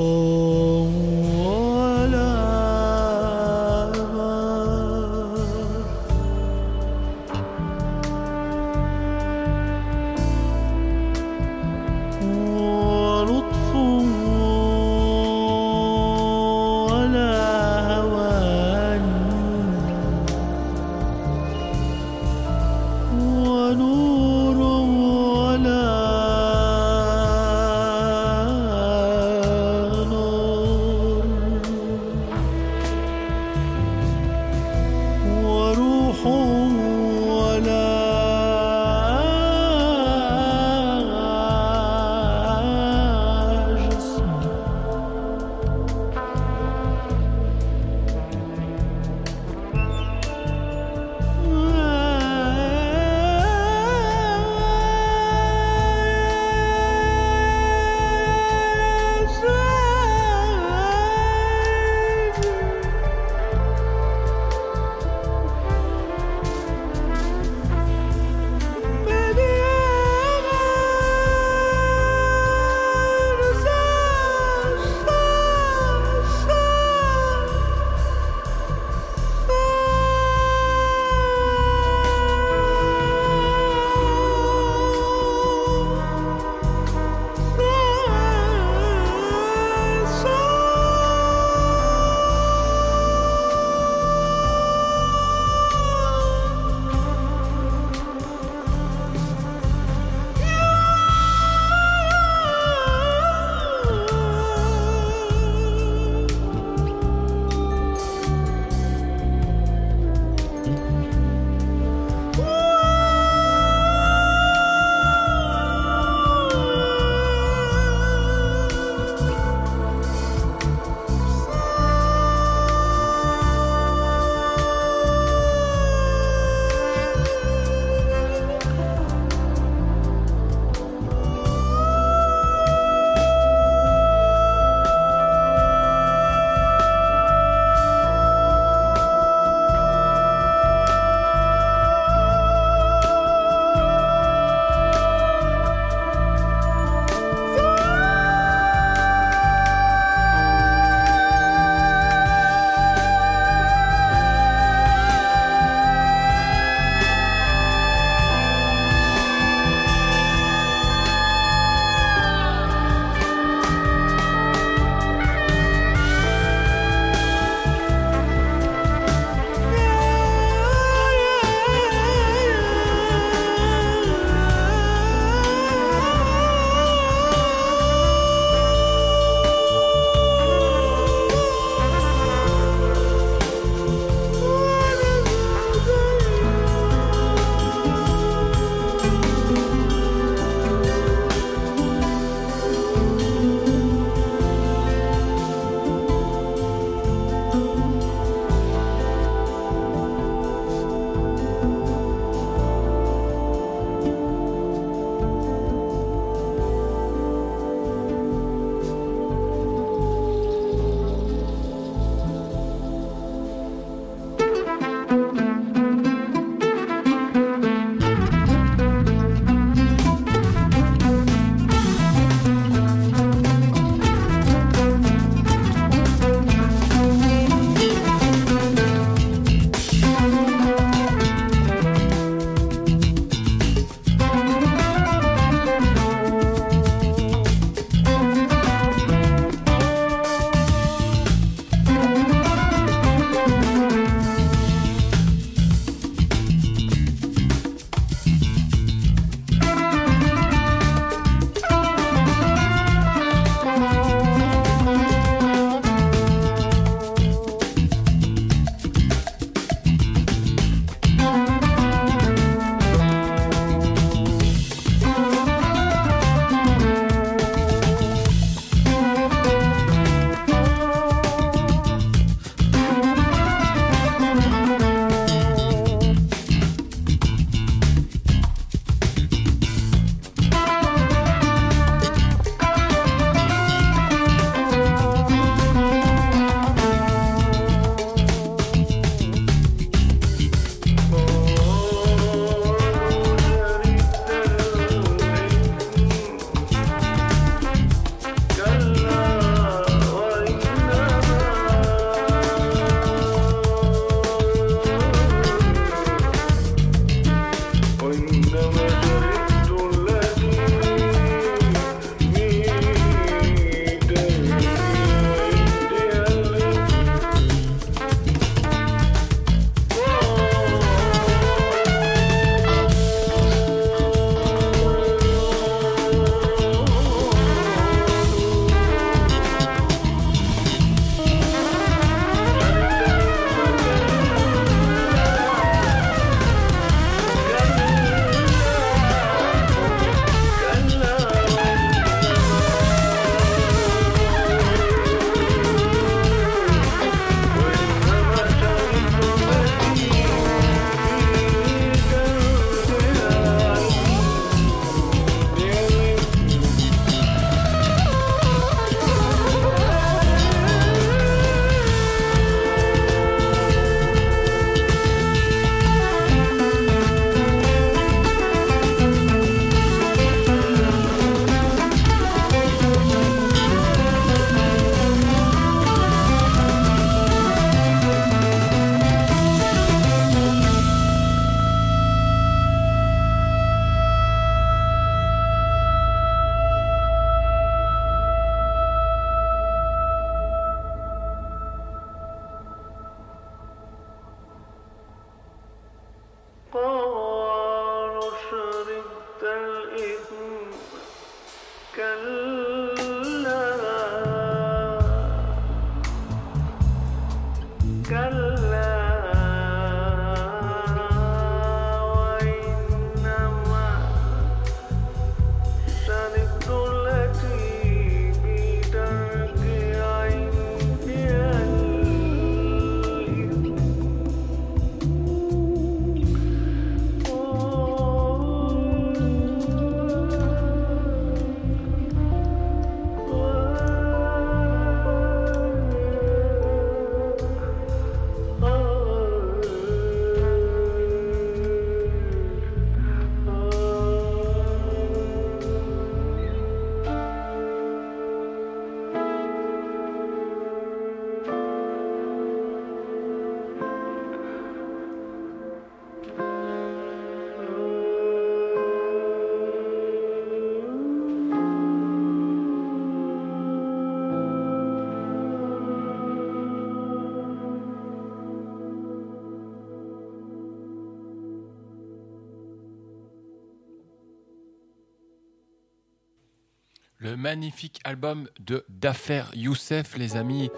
Le magnifique album de Dafer Youssef, les amis.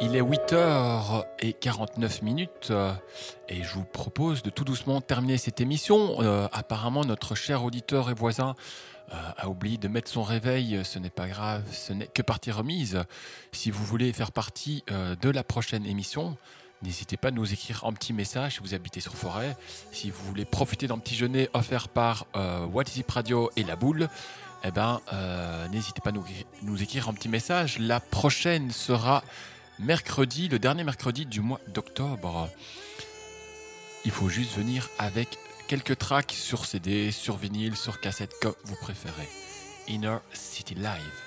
Il est 8h49 minutes euh, et je vous propose de tout doucement terminer cette émission. Euh, apparemment, notre cher auditeur et voisin euh, a oublié de mettre son réveil. Ce n'est pas grave, ce n'est que partie remise. Si vous voulez faire partie de la prochaine émission, n'hésitez pas à nous écrire un petit message si vous habitez sur Forêt. Si vous voulez profiter d'un petit déjeuner offert par euh, What is It Radio et La Boule, eh ben, euh, n'hésitez pas à nous, nous écrire un petit message. La prochaine sera mercredi, le dernier mercredi du mois d'octobre. Il faut juste venir avec quelques tracks sur CD, sur vinyle, sur cassette, comme vous préférez. Inner City Live.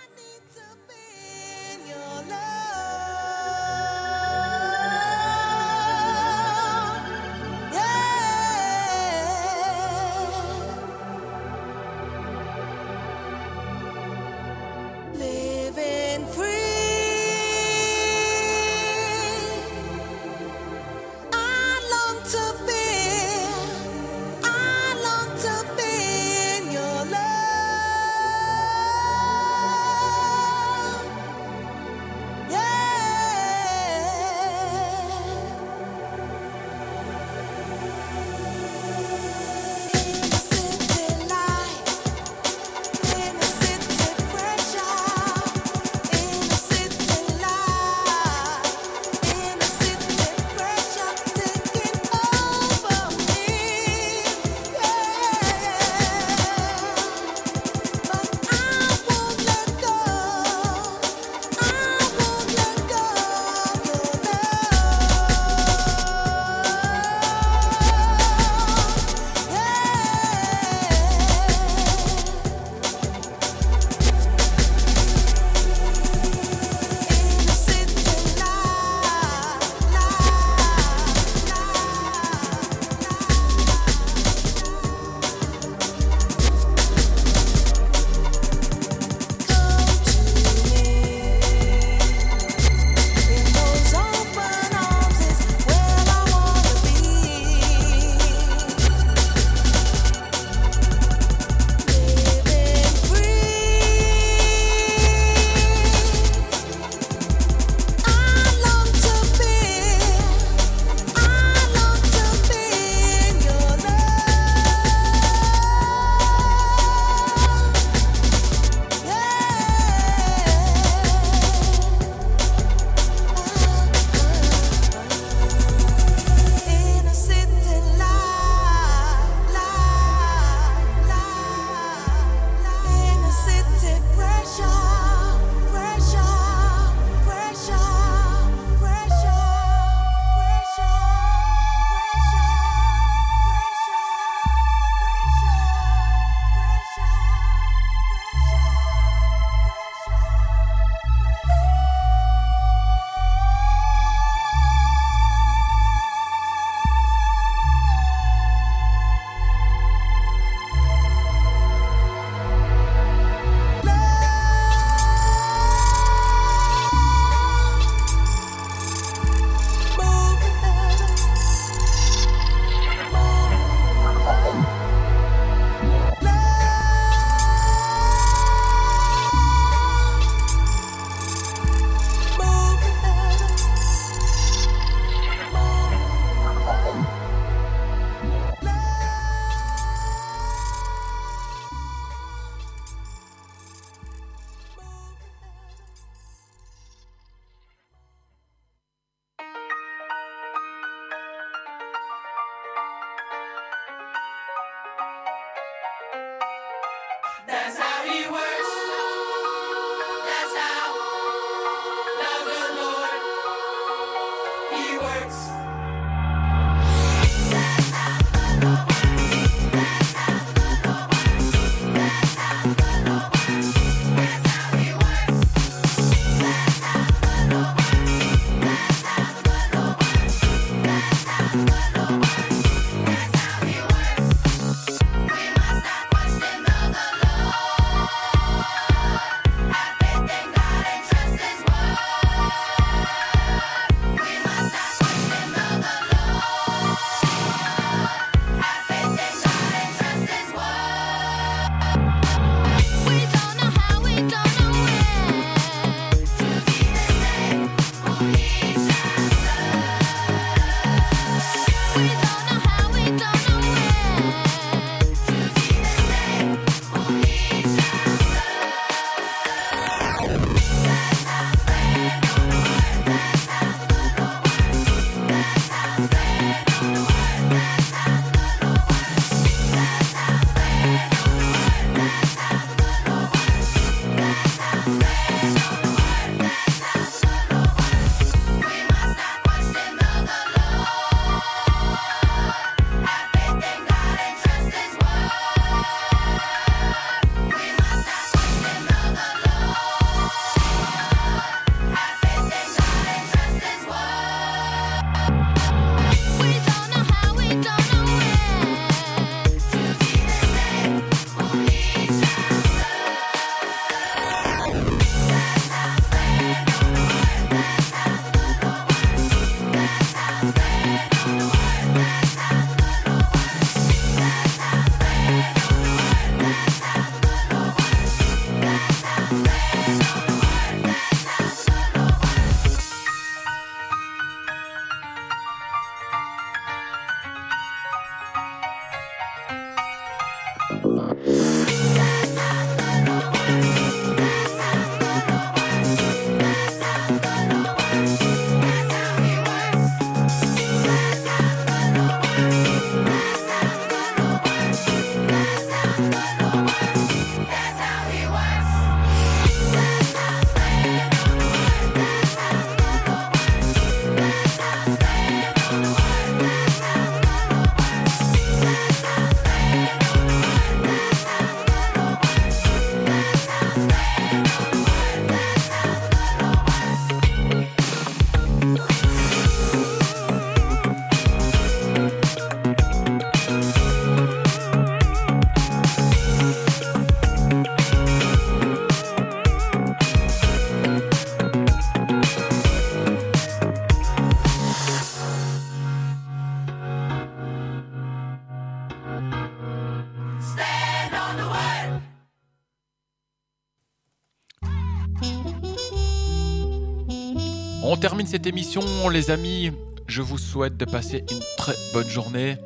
Cette émission, les amis. Je vous souhaite de passer une très bonne journée.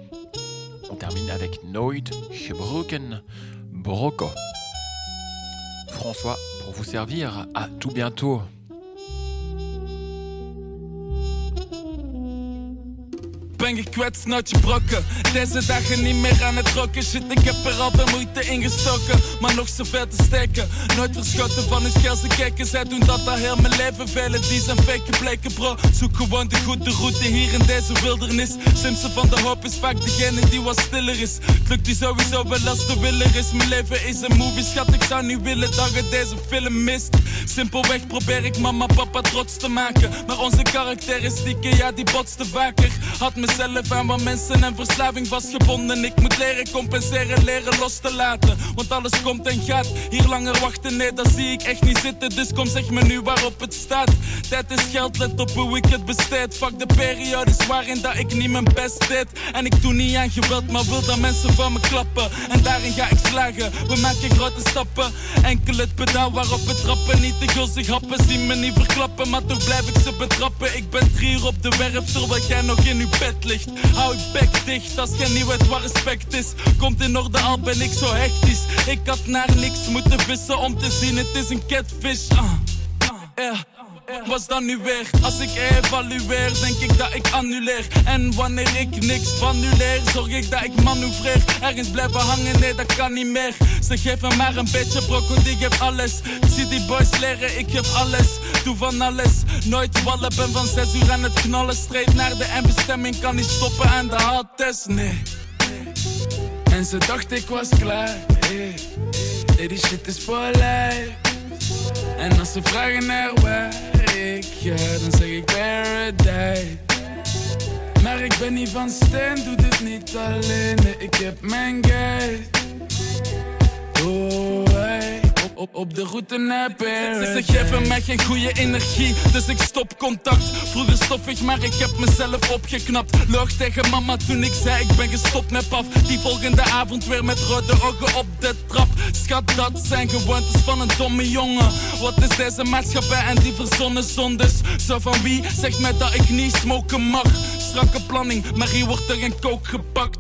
On termine avec Noid Gebroken Brocco. François, pour vous servir, à tout bientôt. Ben gekwetst, nooit brokken. Deze dagen niet meer aan het rocken. Shit, ik heb er al veel moeite in gestoken. Maar nog zoveel te steken. Nooit verschoten van hun schelse kekken. Zij doen dat al heel mijn leven. Velen die zijn fake gebleken, bro. Zoek gewoon de goede route hier in deze wildernis. Simpson van de hoop is vaak degene die wat stiller is. Het lukt die sowieso wel als de willer is. Mijn leven is een movie, schat. Ik zou niet willen dat je deze film mist. Simpelweg probeer ik mama papa trots te maken. Maar onze karakteristieken, ja, die botsten vaker. Had mezelf aan wat mensen en verslaving vastgebonden. Ik moet leren compenseren, leren los te laten. Want alles komt en gaat. Hier langer wachten, nee, dat zie ik echt niet zitten. Dus kom, zeg me nu waarop het staat. Tijd is geld, let op hoe ik het besteed. Fuck de periodes waarin dat ik niet mijn best deed. En ik doe niet aan geweld, maar wil dat mensen van me klappen. En daarin ga ik slagen. We maken grote stappen. Enkel het pedaal waarop we trappen. Niet te gulzig happen, zie me niet verklappen. Maar toch blijf ik ze betrappen. Ik ben drie op de werf, terwijl jij nog in uw bed Hou je bek dicht als jij niet weet waar respect is. Komt in orde, al ben ik zo hectisch. Ik had naar niks moeten vissen om te zien, het is een catfish. Ah. Ja. Was dan nu weer? Als ik evalueer, denk ik dat ik annuleer. En wanneer ik niks van zorg ik dat ik manoeuvreer. Ergens blijven hangen, nee, dat kan niet meer. Ze geven maar een beetje brocco, die geeft alles. Ik zie die boys leren, ik geef alles. Doe van alles, nooit wallen, ben van zes uur aan het knallen. Straight naar de eindbestemming, kan niet stoppen aan de hardtest, nee. En ze dacht ik was klaar, hey. Die shit is voor lijf. En als ze vragen naar waar ik ga, dan zeg ik paradise. Maar ik ben niet van steen, doe dit niet alleen. Ik heb mijn guide. Oh, hey. Op, op, de route naar Paradise. Ze geven mij geen goede energie, dus ik stop contact. Vroeger stoffig, maar ik heb mezelf opgeknapt. Loog tegen mama toen ik zei ik ben gestopt met paf. Die volgende avond weer met rode ogen op de trap. Schat, dat zijn gewoontes van een domme jongen. Wat is deze maatschappij en die verzonnen zondes? Zo van wie zegt mij dat ik niet smoken mag? Strakke planning, maar hier wordt er geen kook gepakt.